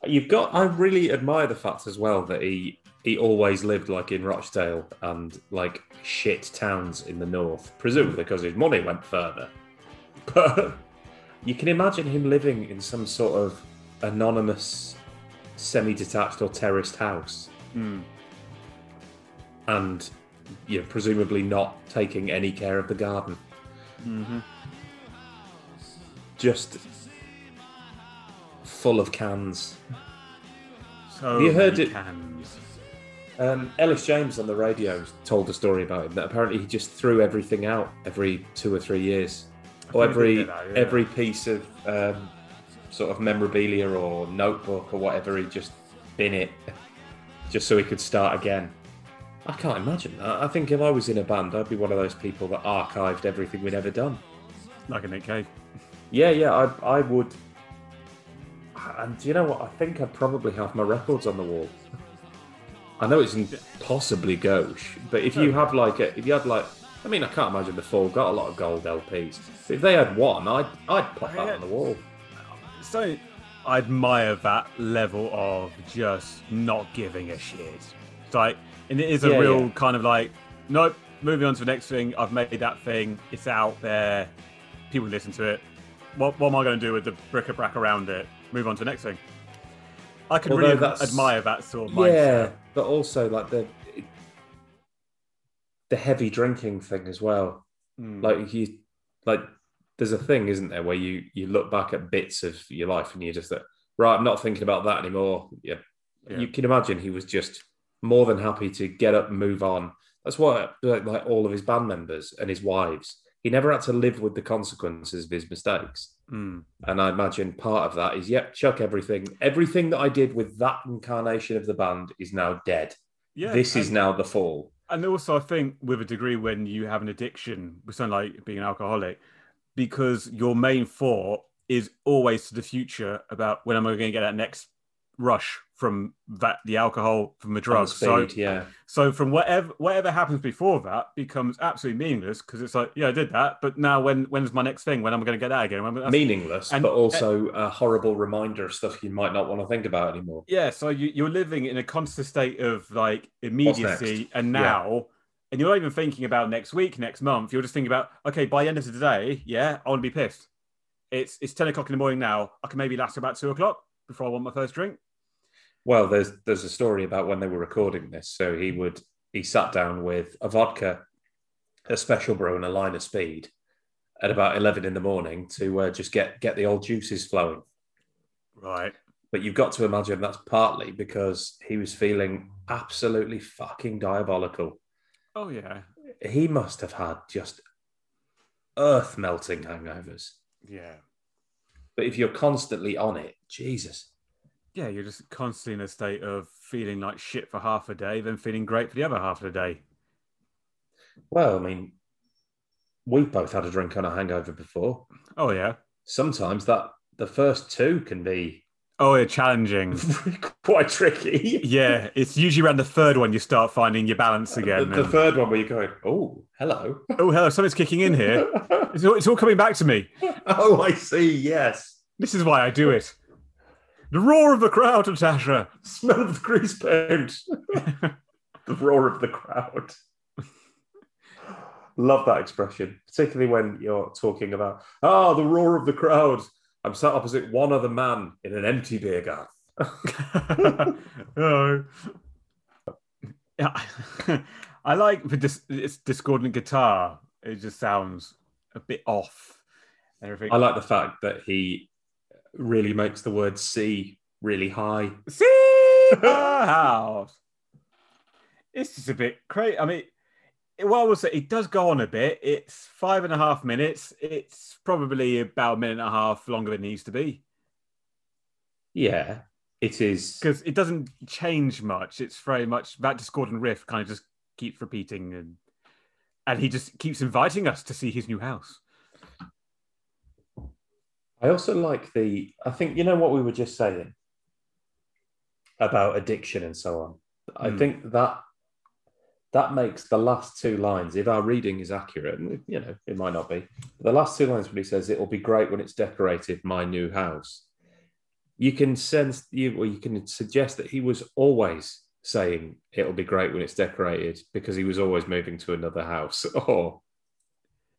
You've got. I really admire the fact as well that he he always lived like in Rochdale and like shit towns in the north, presumably because his money went further. <laughs> But you can imagine him living in some sort of anonymous, semi-detached or terraced house, Hmm. and you know, presumably not taking any care of the garden. Mm-hmm. Just full of cans. So You heard it- cans. Um, Elis James on the radio told a story about him that apparently he just threw everything out every two or three years, or every that, yeah. every piece of um, sort of memorabilia or notebook or whatever he just bin it, just so he could start again. I can't imagine that. I think if I was in a band, I'd be one of those people that archived everything we'd ever done. like a Nick Cave. Yeah, yeah, I, I would. And do you know what? I think I'd probably have my records on the wall. I know it's impossibly gauche, but if you have like a, if you had like, I mean, I can't imagine the Fall got a lot of gold LPs. But if they had one, I'd I'd pop that on the wall. So I admire that level of just not giving a shit. It's like, and it is a Yeah, real yeah. kind of like, nope, moving on to the next thing. I've made that thing. It's out there. People listen to it. What, what am I going to do with the bric-a-brac around it? Move on to the next thing. I can Although really admire that sort of mindset. Yeah, but also like the the heavy drinking thing as well. Mm. Like you, like there's a thing, isn't there, where you you look back at bits of your life and you're just like, right, I'm not thinking about that anymore. Yeah, Yeah. you can imagine he was just more than happy to get up and move on. That's what like, like all of his band members and his wives. He never had to live with the consequences of his mistakes. Mm. And I imagine part of that is, yep, chuck everything. Everything that I did with that incarnation of the band is now dead. Yeah, this is now the fall. and also I think with a degree when you have an addiction with something like being an alcoholic, because your main thought is always to the future about when am I going to get that next rush from that the alcohol from the drugs. So yeah. so from whatever whatever happens before that becomes absolutely meaningless because it's like yeah I did that, but now when when's my next thing? When am I going to get that again? When, Meaningless, and- but also a horrible reminder of stuff you might not want to think about anymore. Yeah, so you, you're living in a constant state of like immediacy and Yeah. now, and you're not even thinking about next week, next month. You're just thinking about, okay, by the end of the day, yeah, I want to be pissed. It's it's 10 o'clock in the morning now. I can maybe last about two o'clock before I want my first drink. Well, there's there's a story about when they were recording this. So he would he sat down with a vodka, a special brew, and a line of speed at about eleven in the morning to uh, just get get the old juices flowing. Right. But you've got to imagine that's partly because he was feeling absolutely fucking diabolical. Oh yeah. He must have had just earth melting hangovers. Yeah. But if you're constantly on it, Jesus. Yeah, you're just constantly in a state of feeling like shit for half a day, then feeling great for the other half of the day. Well, I mean, we've both had a drink on a hangover before. Oh yeah. Sometimes that the first two can be Oh yeah, challenging. <laughs> quite tricky. yeah, it's usually around the third one you start finding your balance again. the and- third one where you're going, oh, hello. oh hello, something's kicking in here. <laughs> It's all, it's all coming back to me. oh, I see. Yes. This is why I do it. The roar of the crowd, Natasha. Smell of the grease paint. <laughs> the roar of the crowd. Love that expression, particularly when you're talking about, ah, the roar of the crowd. I'm sat opposite one other man in an empty beer garden. <laughs> <laughs> oh. Yeah, <laughs> I like the dis- it's discordant guitar. It just sounds a bit off. Everything. I like the fact that he really makes the word C really high. See our house. It's just a bit crazy. I mean, what I will say, it does go on a bit. It's five and a half minutes. It's probably about a minute and a half longer than it needs to be Yeah, it is. because it doesn't change much. It's very much that discordant riff kind of just keeps repeating, and and he just keeps inviting us to see his new house. I also like the. I think you know what we were just saying about addiction and so on. I Hmm. think that that makes the last two lines, if our reading is accurate, and you know it might not be, the last two lines when he says, "It'll be great when it's decorated, my new house." You can sense you, or you can suggest that he was always saying it'll be great when it's decorated because he was always moving to another house <laughs> or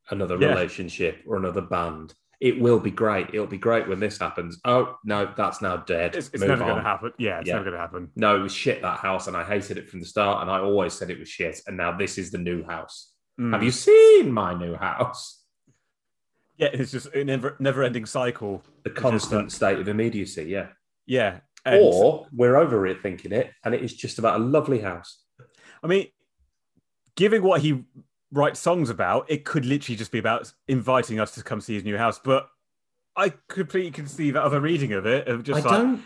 another Yeah. relationship or another band. It will be great. It'll be great when this happens. Oh no, that's now dead. It's, it's never going to happen. Yeah, it's Yeah. never going to happen. No, it was shit that house, and I hated it from the start. And I always said it was shit. And now this is the new house. Mm. Have you seen my new house? Yeah, it's just a never never ending cycle. The just constant state of immediacy. Yeah. Yeah. and- or we're over it thinking it, and it is just about a lovely house. I mean, giving what he writes songs about, it could literally just be about inviting us to come see his new house. But I completely that other reading of it of just I like, don't.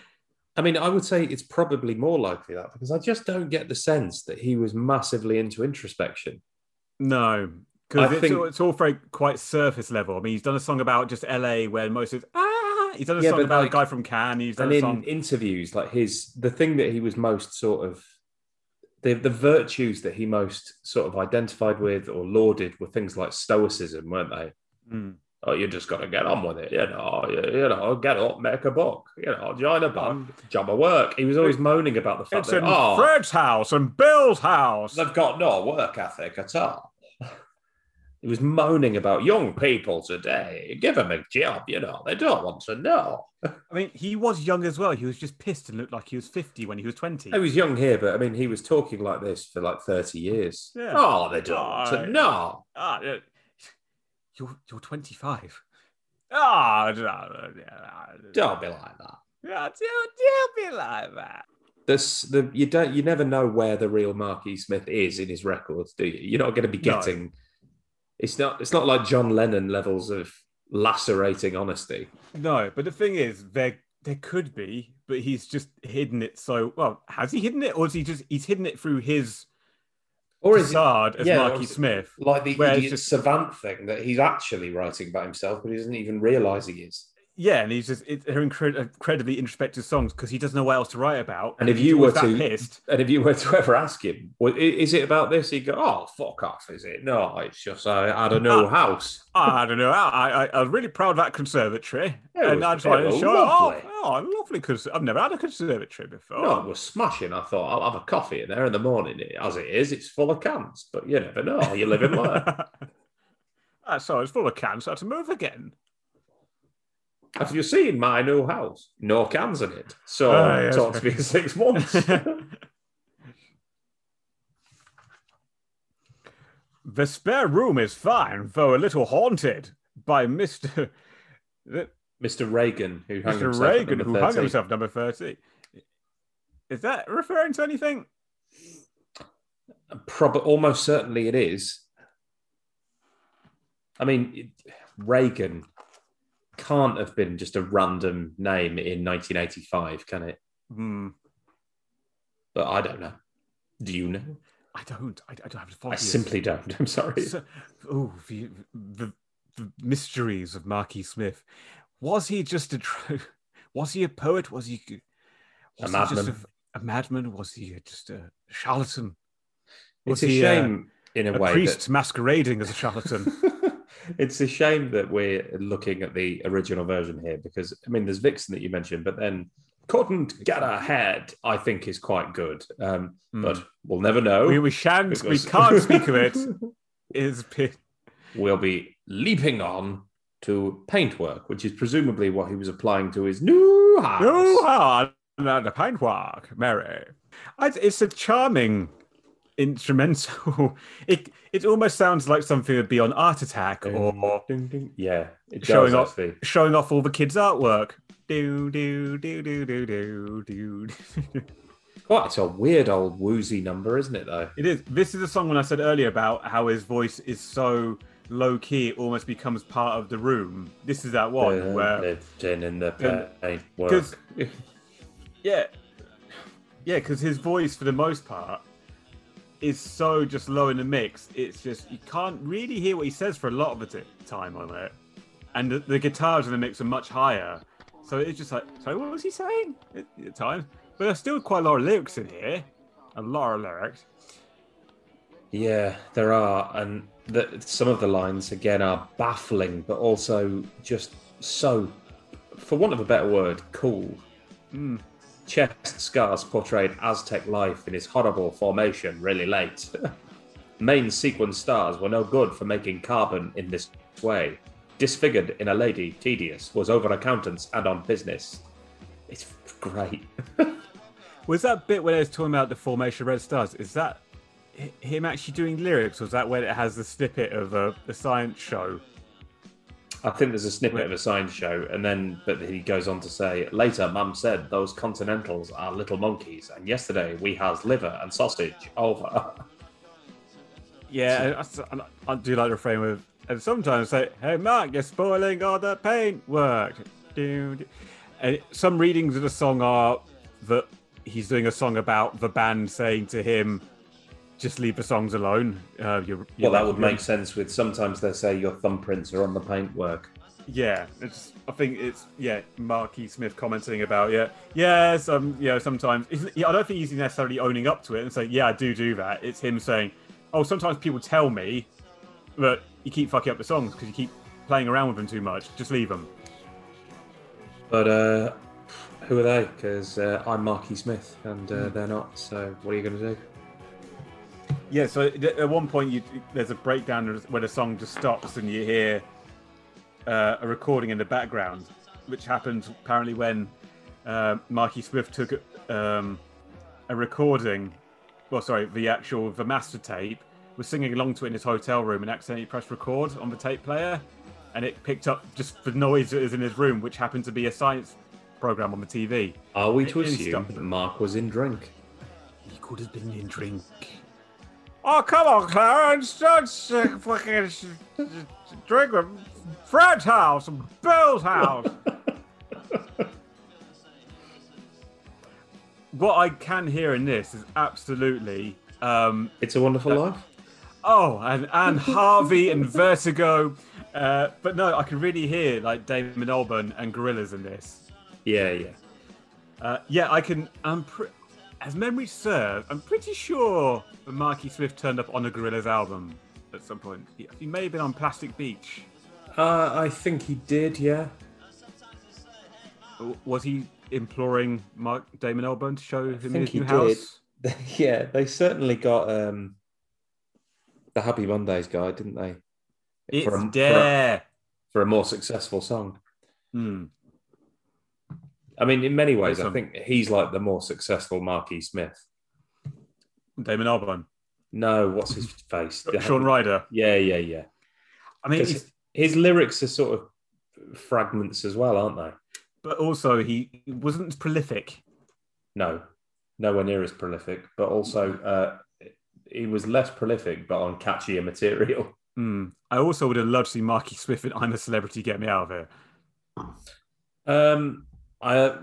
I mean, I would say it's probably more likely that because I just don't get the sense that he was massively into introspection. no, because it's, think- all, it's all very quite surface level. I mean, he's done a song about just LA where most of ah, He's done a Yeah, song about like- a guy from Can. He's done and in song. interviews, like his the thing that he was most sort of the the virtues that he most sort of identified with or lauded were things like stoicism, weren't they? Mm. Oh, you just got to get on with it, you know. You, you know, get up, make a book, you know, join a band, job of work. He was always moaning about the fact It's that in oh, Fred's house and Bill's house. they've got no work ethic at all. He was moaning about young people today. Give them a job, you know. They don't want to know. I mean, he was young as well. He was just pissed and looked like he was 50 when he was 20. He was young here, but I mean, he was talking like this for like 30 years. Yeah. Oh, they don't want to know. Ah, yeah. you're, you're 25. Ah, Don't be like that. yeah, don't, don't be like that. This, the, you don't, you never know where the real Marquis Smith is in his records, do you? You're not going to be No. It's not. It's not like John Lennon levels of lacerating honesty. No, but the thing is, there there could be, but he's just hidden it so well. Has he hidden it, or is he just he's hidden it through his Or is it facade as yeah, Marky it- Smith? like the idiot just- savant thing that he's actually writing about himself, but he doesn't even realise he is? Yeah, and he's just it, incred- incredibly introspective songs because he doesn't know what else to write about. And if you were to, pissed, and if you were to ever ask him, well, is it about this? He'd go, "Oh, fuck off!" Is it? No, it's just I don't know Ah. house. I don't know. I, I I was really proud of that conservatory, It and was- I just wanted to show lovely. off. Oh, lovely! Because I've never had a conservatory before. No, it was smashing. I thought I'll have a coffee in there in the morning. As it is, it's full of cans, but you never know. You live learn. <laughs> Ah, so it's full of cans. So I had to move again. Have you seen my new house? No cans in it. So Ah, yes. talk to me in six months. <laughs> The spare room is fine, though a little haunted by Mister Mr. Reagan, who hung Mr. himself Reagan, who hung 13. himself number thirty. Is that referring to anything? Prob- almost certainly it is. I mean, Reagan can't have been just a random name in 1985, can it? Hmm, But I don't know. Do you know? I don't. I, I don't have to follow. I simply don't. I'm sorry. So, oh, the, the the mysteries of Marquis Smith. Was he just a <laughs> was he a poet? Was he was he just madman. a, a madman? Was he just a charlatan? It's Was a he, uh, shame in a, A way priest masquerading as a charlatan. <laughs> it's a shame that we're looking at the original version here because I mean, there's Vixen that you mentioned, but then couldn't get ahead. I think is quite good, um, Hmm. but we'll never know. we, we shan't. because- We can't speak of it. <laughs> Is we'll be leaping on to paintwork, which is presumably what he was applying to his new house. no hard the paintwork, Mary. I, it's a charming instrumental. <laughs> It it almost sounds like something would be on Art Attack or Ding, ding. yeah, it showing does off actually. showing off all the kids' artwork. Do do do do do do do. <laughs> Quite, it's a weird old woozy number, isn't it? Though. It is. This is the song when I said earlier about how his voice is so low key, it almost becomes part of the room. This is that one where Lifting in the Um, paintwork. 'cause- <laughs> Yeah. Yeah, because his voice, for the most part, is so just low in the mix. It's just, you can't really hear what he says for a lot of the t- time on it. And the, the guitars in the mix are much higher. So it's just like, sorry, what was he saying at, at times? But there's still quite a lot of lyrics in here. A lot of lyrics. Yeah, there are, and the, some of the lines again are baffling, but also just so, for want of a better word, cool. Mm. Chest scars portrayed Aztec life in his horrible formation really late. <laughs> Main sequence stars were no good for making carbon in this way. Disfigured in a lady, tedious, was over accountants and on business. It's great. <laughs> Was that bit where they was talking about the formation of red stars? Is that him actually doing lyrics, or is that when it has the snippet of uh, a, a science show? I think there's a snippet of a science show, and then but he goes on to say later. Mum said those continentals are little monkeys, and yesterday we has liver and sausage over. Yeah, I, I, I do like the refrain with, and sometimes say, "Hey, Mark, you're spoiling all the paintwork." Do. And some readings of the song are that he's doing a song about the band saying to him, "Just leave the songs alone." Uh, you're, well, you're that would make sense. With sometimes they say your thumbprints are on the paintwork. Yeah, it's. I think it's yeah. Marky Smith commenting about yeah, yeah. Some you know sometimes. Yeah, I don't think he's necessarily owning up to it and saying yeah, I do do that. It's him saying, oh, sometimes people tell me that you keep fucking up the songs because you keep playing around with them too much. Just leave them. But uh, who are they? Because uh, I'm Marky Smith and uh, they're not. So what are you going to do? Yeah. So at one point, you, there's a breakdown where the song just stops and you hear uh, a recording in the background, which happened apparently when uh, Marky Swift took um, a recording. Well, sorry, the actual the master tape was singing along to it in his hotel room and accidentally pressed record on the tape player, and it picked up just the noise that was in his room, which happened to be a science program on the TV. Are we to assume that Mark was in drink? He could have been in drink. Oh, come on, Clarence. Don't uh, fucking drink with Fred's house and Bill's house. what I can hear in this is absolutely. Um, It's a Wonderful Life. oh, and, and Harvey and Vertigo. Uh, but no, I can really hear like Damon Albarn and Gorillaz in this. Yeah, yeah. Uh, yeah, I can. I'm pre- as memory serve, I'm pretty sure Marky Smith turned up on a Gorillaz album at some point. He, he may have been on Plastic Beach. Uh, I think he did. Yeah. Was he imploring Mark Damon Albarn to show him his new he house? <laughs> yeah, they certainly got um, the Happy Mondays guy, didn't they? It's for, a, for, a, for a more successful song. Hmm. I mean, in many ways, I think he's like the more successful Marquis Smith. Damon Albarn, No, what's his face? Shaun Ryder. Yeah, yeah, yeah. I mean, his lyrics are sort of fragments as well, aren't they? but also he wasn't prolific. No, nowhere near as prolific, but also uh, he was less prolific, but on catchier material. Hmm. I also would have loved to see Marky Swift and I'm a Celebrity get me out of here. Um, I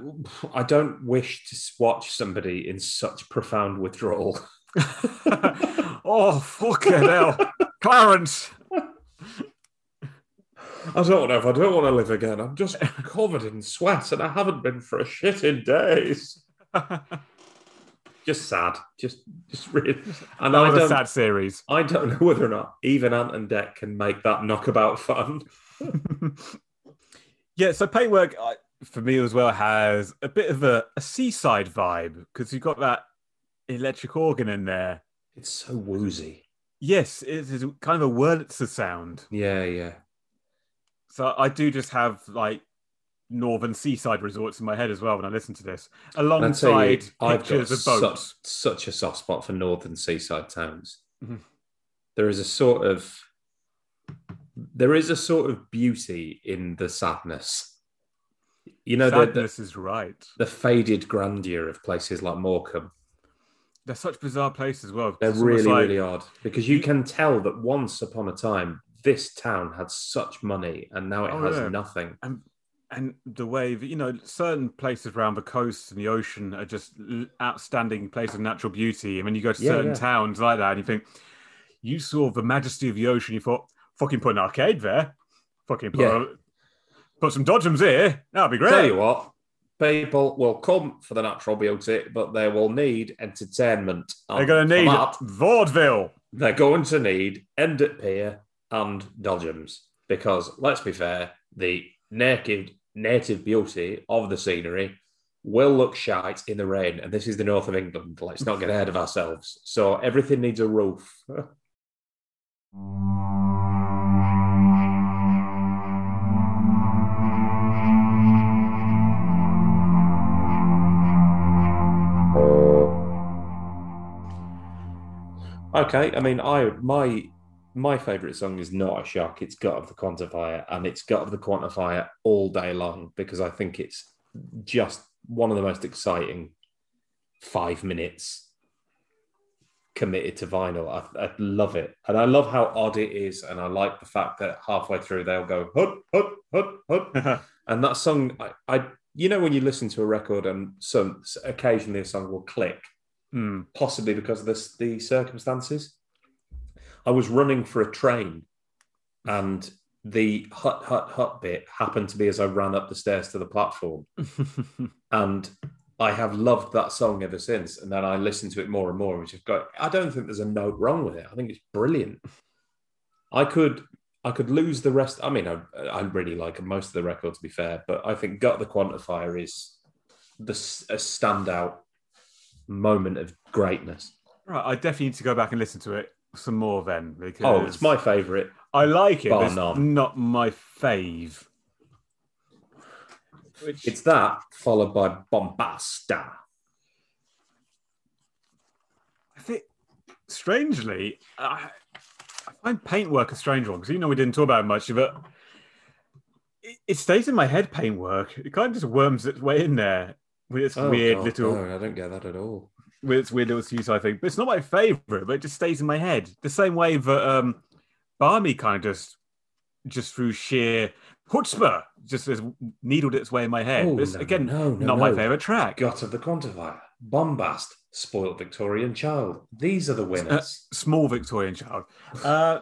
I don't wish to watch somebody in such profound withdrawal. <laughs> <laughs> oh, fucking hell. Clarence. I don't know if I don't want to live again. I'm just covered in sweat, and I haven't been for a shit in days. Just sad. Just just really. <laughs> And That I was a don't. sad series. I don't know whether or not even Ant and Dec can make that knockabout fun. <laughs> Yeah, so Paintwork I- for me as well has a bit of a, a seaside vibe because you've got that electric organ in there. It's so woozy. Yes, it is kind of a Wurlitzer sound. Yeah, yeah. So I do just have like northern seaside resorts in my head as well when I listen to this, tell you, alongside I've pictures of such, boats. such a soft spot for northern seaside towns. Mhm. There is a sort of there is a sort of beauty in the sadness. You know, the, the, Sadness is right. the faded grandeur of places like Morecambe. They're such bizarre places as well. They're really, like- really odd because you You- can tell that once upon a time this town had such money and now it Oh, has yeah. nothing. and and the way that you know certain places around the coast and the ocean are just outstanding places of natural beauty and when you go to Yeah, certain yeah. towns like that and you think you saw the majesty of the ocean you thought fucking put an arcade there fucking put, a- put some dodgems here that'd be great Tell you what, people will come for the natural beauty, but they will need entertainment. they're going to need that, vaudeville they're going to need End at Pier and Dodgems because let's be fair, the naked native beauty of the scenery will look shite in the rain, and this is the north of England. Let's not get <laughs> ahead of ourselves. So everything needs a roof. <laughs> Okay, I mean, I my my favorite song is not a shock. It's gut of the quantifier, and it's gut of the quantifier all day long because I think it's just one of the most exciting five minutes committed to vinyl. I, I love it, and I love how odd it is, and I like the fact that halfway through they'll go hut hut hut hut, <laughs> and that song, I, I you know when you listen to a record and some occasionally a song will click Hmm. possibly because of this, the circumstances. I was running for a train and the hut hut hut bit happened to be as I ran up the stairs to the platform, <laughs> and I have loved that song ever since. And then I listened to it more and more, which has got. I don't think there's a note wrong with it. I think it's brilliant. I could I could lose the rest. I mean, I, I really like most of the record to be fair, but I think "Gut the Quantifier" is the a standout moment of greatness. right, I definitely need to go back and listen to it some more then because Oh, it's my favourite. I like it, but it's none. not my fave. Which It's that followed by Bombasta. I think, strangely, I, I find paintwork a strange one because you know we didn't talk about it much, but it, it stays in my head. Paintwork, it kind of just worms its way in there with its Oh, weird God, little, no, I don't get that at all. with its weird little use. I think, but it's not my favorite. But it just stays in my head the same way that um, Barmy kind of just, just through sheer chutzpah, just has needled its way in my head. Oh, no, again, no, no, not my favorite track. Gut of the Quantifier, Bombast, Spoiled Victorian Child. These are the winners. small Victorian child. Uh,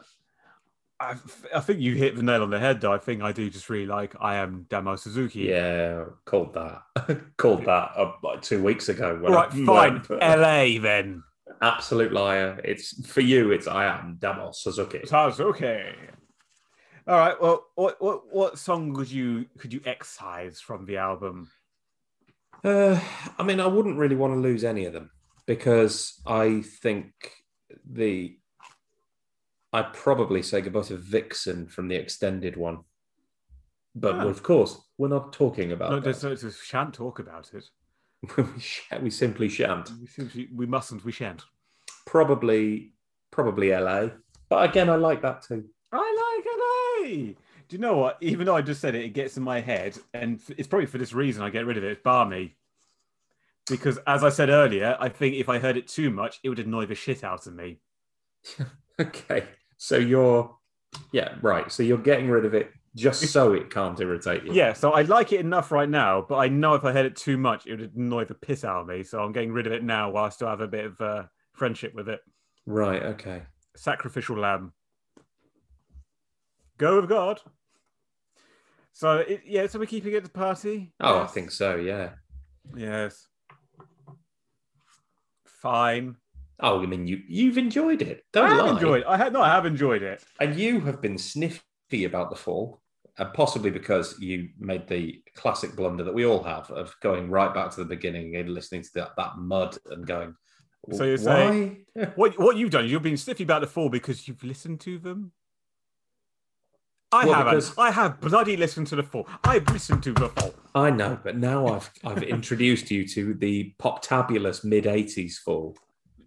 I, I think you hit the nail on the head, though. I think I do just really like I am Damo Suzuki. yeah, called that. <laughs> called that uh, like two weeks ago. When right, I fine. went, LA then. Absolute liar. It's for you. It's I am Damos Suzuki. Suzuki. All right. Well, what what what song would you could you excise from the album? Uh, I mean, I wouldn't really want to lose any of them because I think the I'd probably say goodbye to Vixen from the extended one. But Ah. of course, we're not talking about No, that. just, just shan't talk about it. <laughs> we, sh- we simply shan't. We, simply, we mustn't. We shan't. Probably, probably LA. But again, I like that too. I like LA. Do you know what? Even though I just said it, it gets in my head, and it's probably for this reason I get rid of it. It's Barmy. Because as I said earlier, I think if I heard it too much, it would annoy the shit out of me. <laughs> Okay, so you're, yeah, right. So you're getting rid of it just so it can't irritate you. Yeah, so I like it enough right now, but I know if I had it too much, it would annoy the piss out of me. So I'm getting rid of it now while I still have a bit of uh, friendship with it. Right. Okay. Sacrificial lamb. Go with God. So it, yeah, so we're keeping it the party. Oh, Yes. I think so. Yeah. Yes. Fine. Oh, I mean, you you've enjoyed it. Don't I have lie. enjoyed. I had no. I have enjoyed it. And you have been sniffy about the fall, and possibly because you made the classic blunder that we all have of going right back to the beginning and listening to that, that mud and going. So you're saying- <laughs> What what you've done? You've been sniffy about the fall because you've listened to them. I Well, haven't. because- I have bloody listened to the fall. I've listened to the fall. I know, but now I've I've introduced you to the poptabulous mid '80s fall,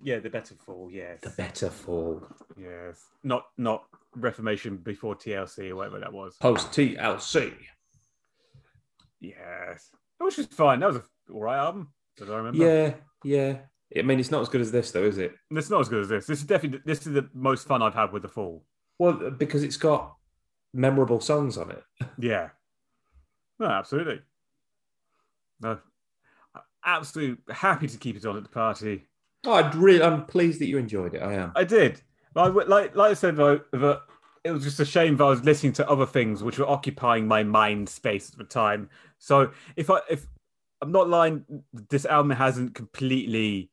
Yeah, the better fall. Yes. the better fall, Yes. Not not Reformation before TLC or whatever that was. post TLC. Yes. Which was fine. That was a all right album. As I remember. Yeah, yeah. I mean, it's not as good as this, though, is it? It's not as good as this. This is definitely this is the most fun I've had with the fall. Well, because it's got memorable songs on it. Yeah. No, absolutely. No. Absolutely happy to keep it on at the party. Oh, I'd really, I'm pleased that you enjoyed it. I am. I did. Like, like, like I said, though, that it was just a shame that I was listening to other things which were occupying my mind space at the time. So if I, if I'm not lying, this album hasn't completely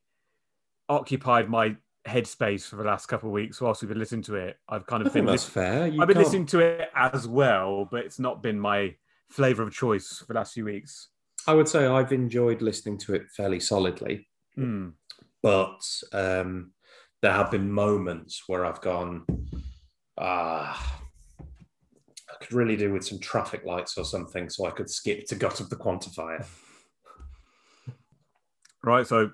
occupied my headspace for the last couple of weeks whilst we've been listening to it. I've kind I of think been, that's fair. You I've been can't- listening to it as well, but it's not been my flavor of choice for the last few weeks. I would say I've enjoyed listening to it fairly solidly, Hmm. But um, there have been moments where I've gone, ah, I could really do with some traffic lights or something, so I could skip to Gut of the Quantifier. Right, so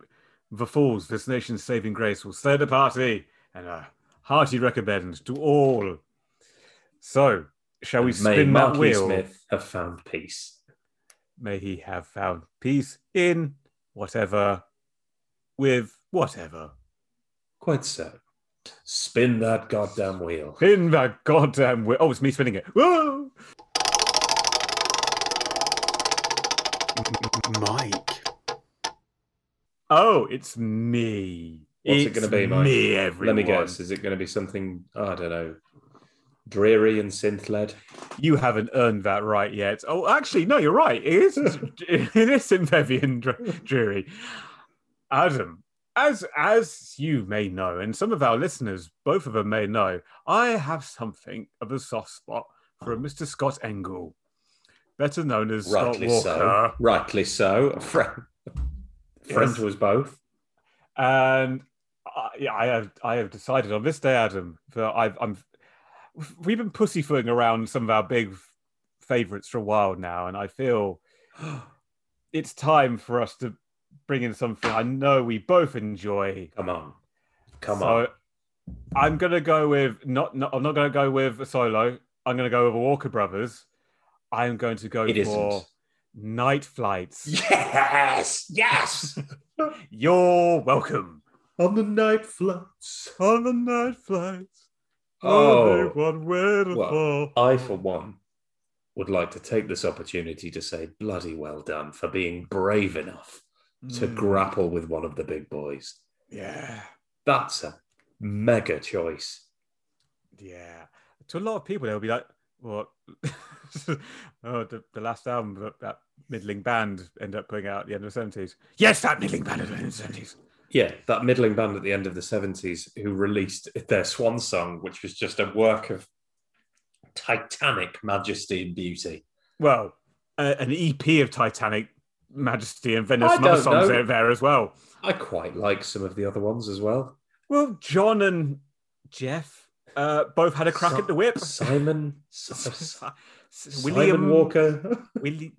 the Falls, this nation's saving grace, will stay the party and a hearty recommend to all. So, shall we And spin that wheel? Smith have found peace. May he have found peace in whatever, with whatever. Quite so. Spin that goddamn wheel. In that goddamn wheel. Oh, it's me spinning it. Whoa! Mike. Oh, it's me. What's it It's gonna be, Mike? Me, everyone. Let me guess. Is it going to be something? I don't know. dreary and synth led. You haven't earned that right yet. Oh, actually, no, you're right. It is. <laughs> it is Synthevian and dreary. Adam, as as you may know, and some of our listeners, both of them may know, I have something of a soft spot for a oh. Mr. Scott Engel, better known as Rightly Scott Walker. so. Rightly so. A friend, friend Yes. to us both. And I, yeah, I have I have decided on this day, Adam, that I've, I'm we've been pussyfooting around some of our big favorites for a while now, and I feel <gasps> it's time for us to bring in something I know we both enjoy. Come on. Come so on. I'm gonna go with not, not I'm not gonna go with solo. I'm gonna go with Walker Brothers. I'm going to go It for isn't. Nite Flights. Yes. Yes. <laughs> You're welcome On the night flights. on the night flights. Oh. one Well. I, for one, would like to take this opportunity to say bloody well done for being brave enough to Mm, grapple with one of the big boys. yeah, That's a mega choice. yeah. To a lot of people, they'll be like, "What? <laughs> oh, the, the last album that, that middling band ended up putting out at the end of the seventies. Yes, that middling band at the end of the seventies. Yeah, that middling band at the end of the 70s who released their swan song, which was just a work of titanic majesty and beauty. Well, uh, an EP of Titanic Majesty, and then there's I some other songs know. there, as well. I quite like some of the other ones as well. Well, John and Jeff uh, both had a crack Si- at the whip. Simon, <laughs> Si- Simon William Walker, <laughs> Willie,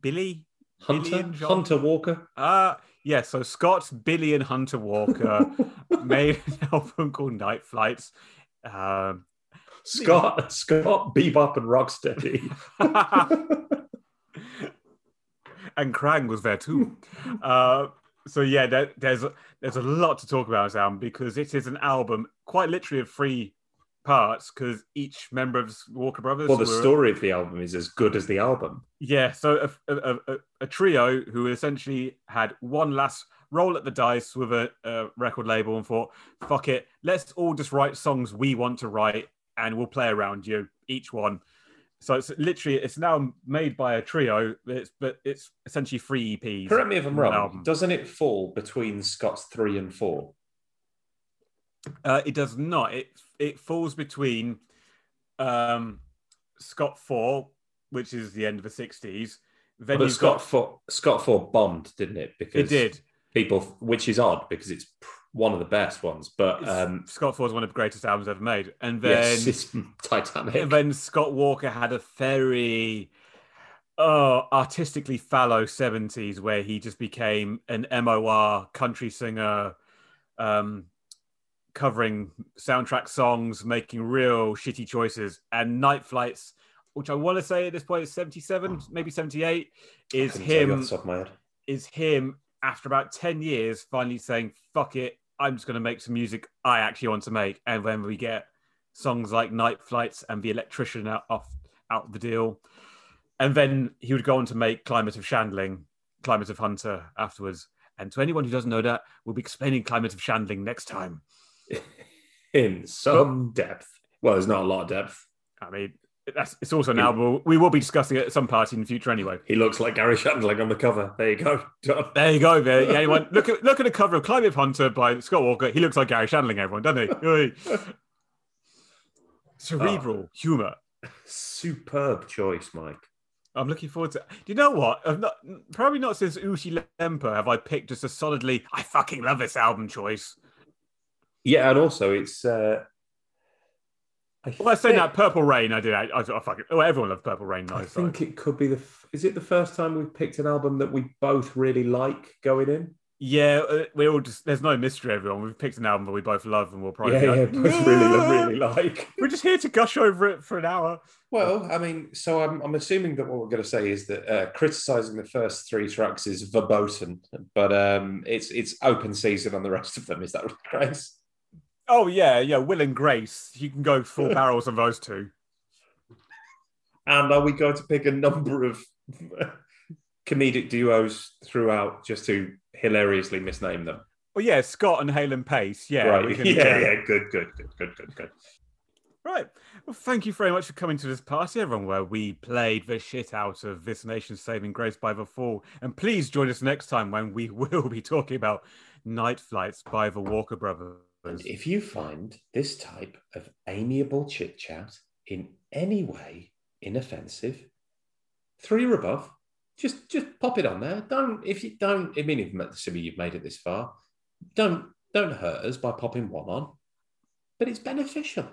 Billy, Hunter, Billy? Hunter Walker. Uh yeah, so Scott, Billy, and Hunter Walker <laughs> made an album called Nite Flights. Um, Scott, Scott, Bebop and Rocksteady. And Krang was there too. Uh, so yeah, there, there's there's a lot to talk about this album because it is an album quite literally of three parts because each member of Walker Brothers. well, the were- story of the album is as good as the album. Yeah, so a, a, a, a trio who essentially had one last roll at the dice with a, a record label and thought, fuck it, let's all just write songs we want to write and we'll play around you, each one. So it's literally, it's now made by a trio, but it's, but it's essentially three EPs. Correct me if I'm wrong. album. Doesn't it fall between Scott's three and four? Uh, it does not. It it falls between um, Scott 4, which is the end of the 60s. Then But Scott got, four, Scott four bombed, didn't it? Because it did. people, which is odd because it's one of the best ones. But um, Scott 4 is one of the greatest albums ever made. And then <laughs> yes, Titanic. And then Scott Walker had a very oh, artistically fallow 70s where he just became an MOR country singer, um, covering soundtrack songs, making real shitty choices. And Nite Flights, which I want to say at this point is 77, maybe 78, is Couldn't tell you off him the top of my head. is him after about 10 years finally saying, fuck it, I'm just going to make some music I actually want to make. And when we get songs like Nite Flights and The Electrician out, off, out of the deal. And then he would go on to make Climate of Shandling, Climate of Hunter afterwards. And to anyone who doesn't know that, we'll be explaining Climate of Shandling next time. <laughs> in some depth. Well, there's not a lot of depth. I mean, that's, it's also an Yeah. album we will be discussing it at some party in the future anyway. He looks like Garry Shandling on the cover. There you go. Done. There you go. There. Yeah, anyone <laughs> look at look at the cover of Climate Hunter by Scott Walker. He looks like Garry Shandling. Everyone, doesn't he? <laughs> Cerebral humor. Superb choice, Mike. I'm looking forward to. Do you know what? I've not probably not since Ute Lemper have I picked just a solidly. I fucking love this album choice. Yeah, and also it's. Uh, I Well, I say think- that Purple Rain. I did. I, I, I fucking. Oh, everyone loves Purple Rain. I Nice. think it could be the. f- Is it the first time we've picked an album that we both really like going in? Yeah, uh, we all just. There's no mystery. Everyone. We've picked an album that we both love, and we'll probably. yeah, be yeah, like, both really, really like. <laughs> We're just here to gush over it for an hour. Well, I mean, so I'm, I'm assuming that what we're going to say is that uh, criticizing the first three tracks is verboten, but um, it's it's open season on the rest of them. Is that <laughs> right, Grace? Oh yeah, yeah. Will and Grace. You can go full <laughs> barrels on those two. And are we going to pick a number of <laughs> comedic duos throughout just to hilariously misname them? Well, yeah, Scott and Halen Pace. Yeah, right. we <laughs> can- yeah, yeah, Good, good, good, good, good, good. Right. Well, thank you very much for coming to this party, everyone, where we played the shit out of this nation's saving grace by the fall. And please join us next time when we will be talking about Nite Flights by the Walker Brothers. And if you find this type of amiable chit chat in any way inoffensive, three or above, just just pop it on there. Don't if you don't. I mean, if assuming you've made it this far, don't don't hurt us by popping one on. But it's beneficial.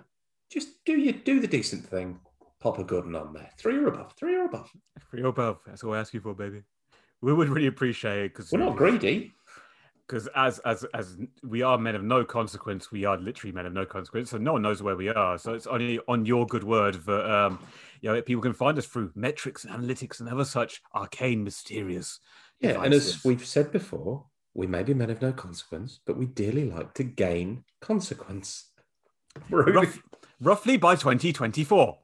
Just do you do the decent thing. Pop a good one on there. Three or above. Three or above. Three or above. That's all I ask you for, baby. We would really appreciate it because We're not greedy. Because as as as we are men of no consequence, we are literally men of no consequence. So no one knows where we are. So it's only on your good word that um, you know people can find us through metrics and analytics and other such arcane, mysterious. Yeah, and as we've said before, we may be men of no consequence, but we dearly like to gain consequence. <laughs> Rough, roughly by 2024.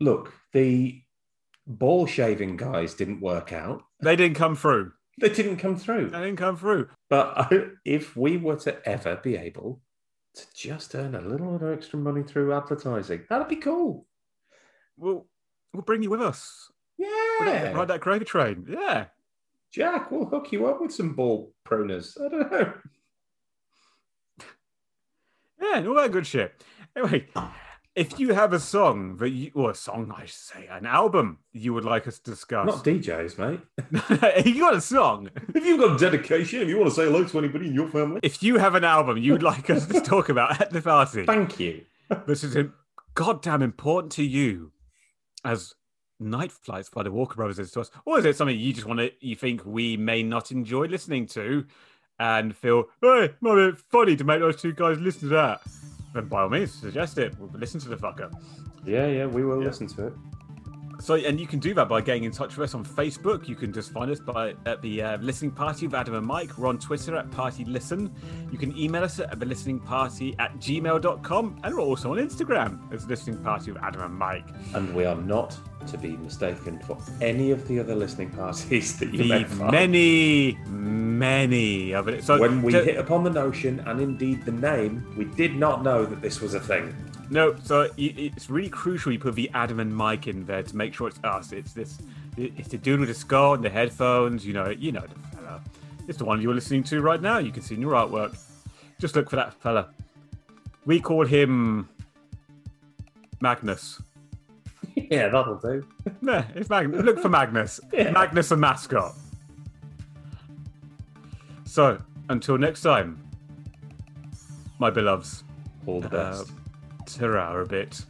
Look, the ball shaving guys didn't work out. They didn't come through. They didn't come through. They didn't come through. But I, if we were to ever be able to just earn a little bit of extra money through advertising, that'd be cool. We'll we'll bring you with us. Yeah. Ride that gravy train. Yeah. Jack, we'll hook you up with some ball proners. I don't know. Yeah, all that good shit. Anyway, if you have a song that you, or a song, I should say, an album you would like us to discuss, Not DJs, mate. <laughs> <laughs> if you got a song, If you've got dedication, if you want to say hello to anybody in your family, if you have an album you'd <laughs> like us to talk about at the party, thank you. this is goddamn important to you as Nite Flights by the Walker Brothers is to us, or is it something you just want to, you think we may not enjoy listening to and feel, hey, might be funny to make those two guys listen to that? Then by all means, suggest it. We'll listen to the fucker. Yeah, yeah, we will Yeah. listen to it. So, and you can do that by getting in touch with us on Facebook. You can just find us by at the uh, listening party with Adam and Mike. We're on Twitter at Party Listen. You can email us at the listening party at gmail.com. And we're also on Instagram as listening party with Adam and Mike. And we are not to be mistaken for any of the other listening parties that you may The find. many, many of it. So when we to- hit upon the notion and indeed the name, we did not know that this was a thing. No, so it's really crucial you put the Adam and Mike in there to make sure it's us. It's this, it's the dude with the skull and the headphones. You know, you know the fella. It's the one you're listening to right now. You can see in your artwork. Just look for that fella. We call him Magnus. <laughs> Yeah, that'll do. <laughs> Yeah, it's Magnus. Look for Magnus. <laughs> Yeah. Magnus the mascot. So until next time, my beloveds. All the Uh, best. ta a bit.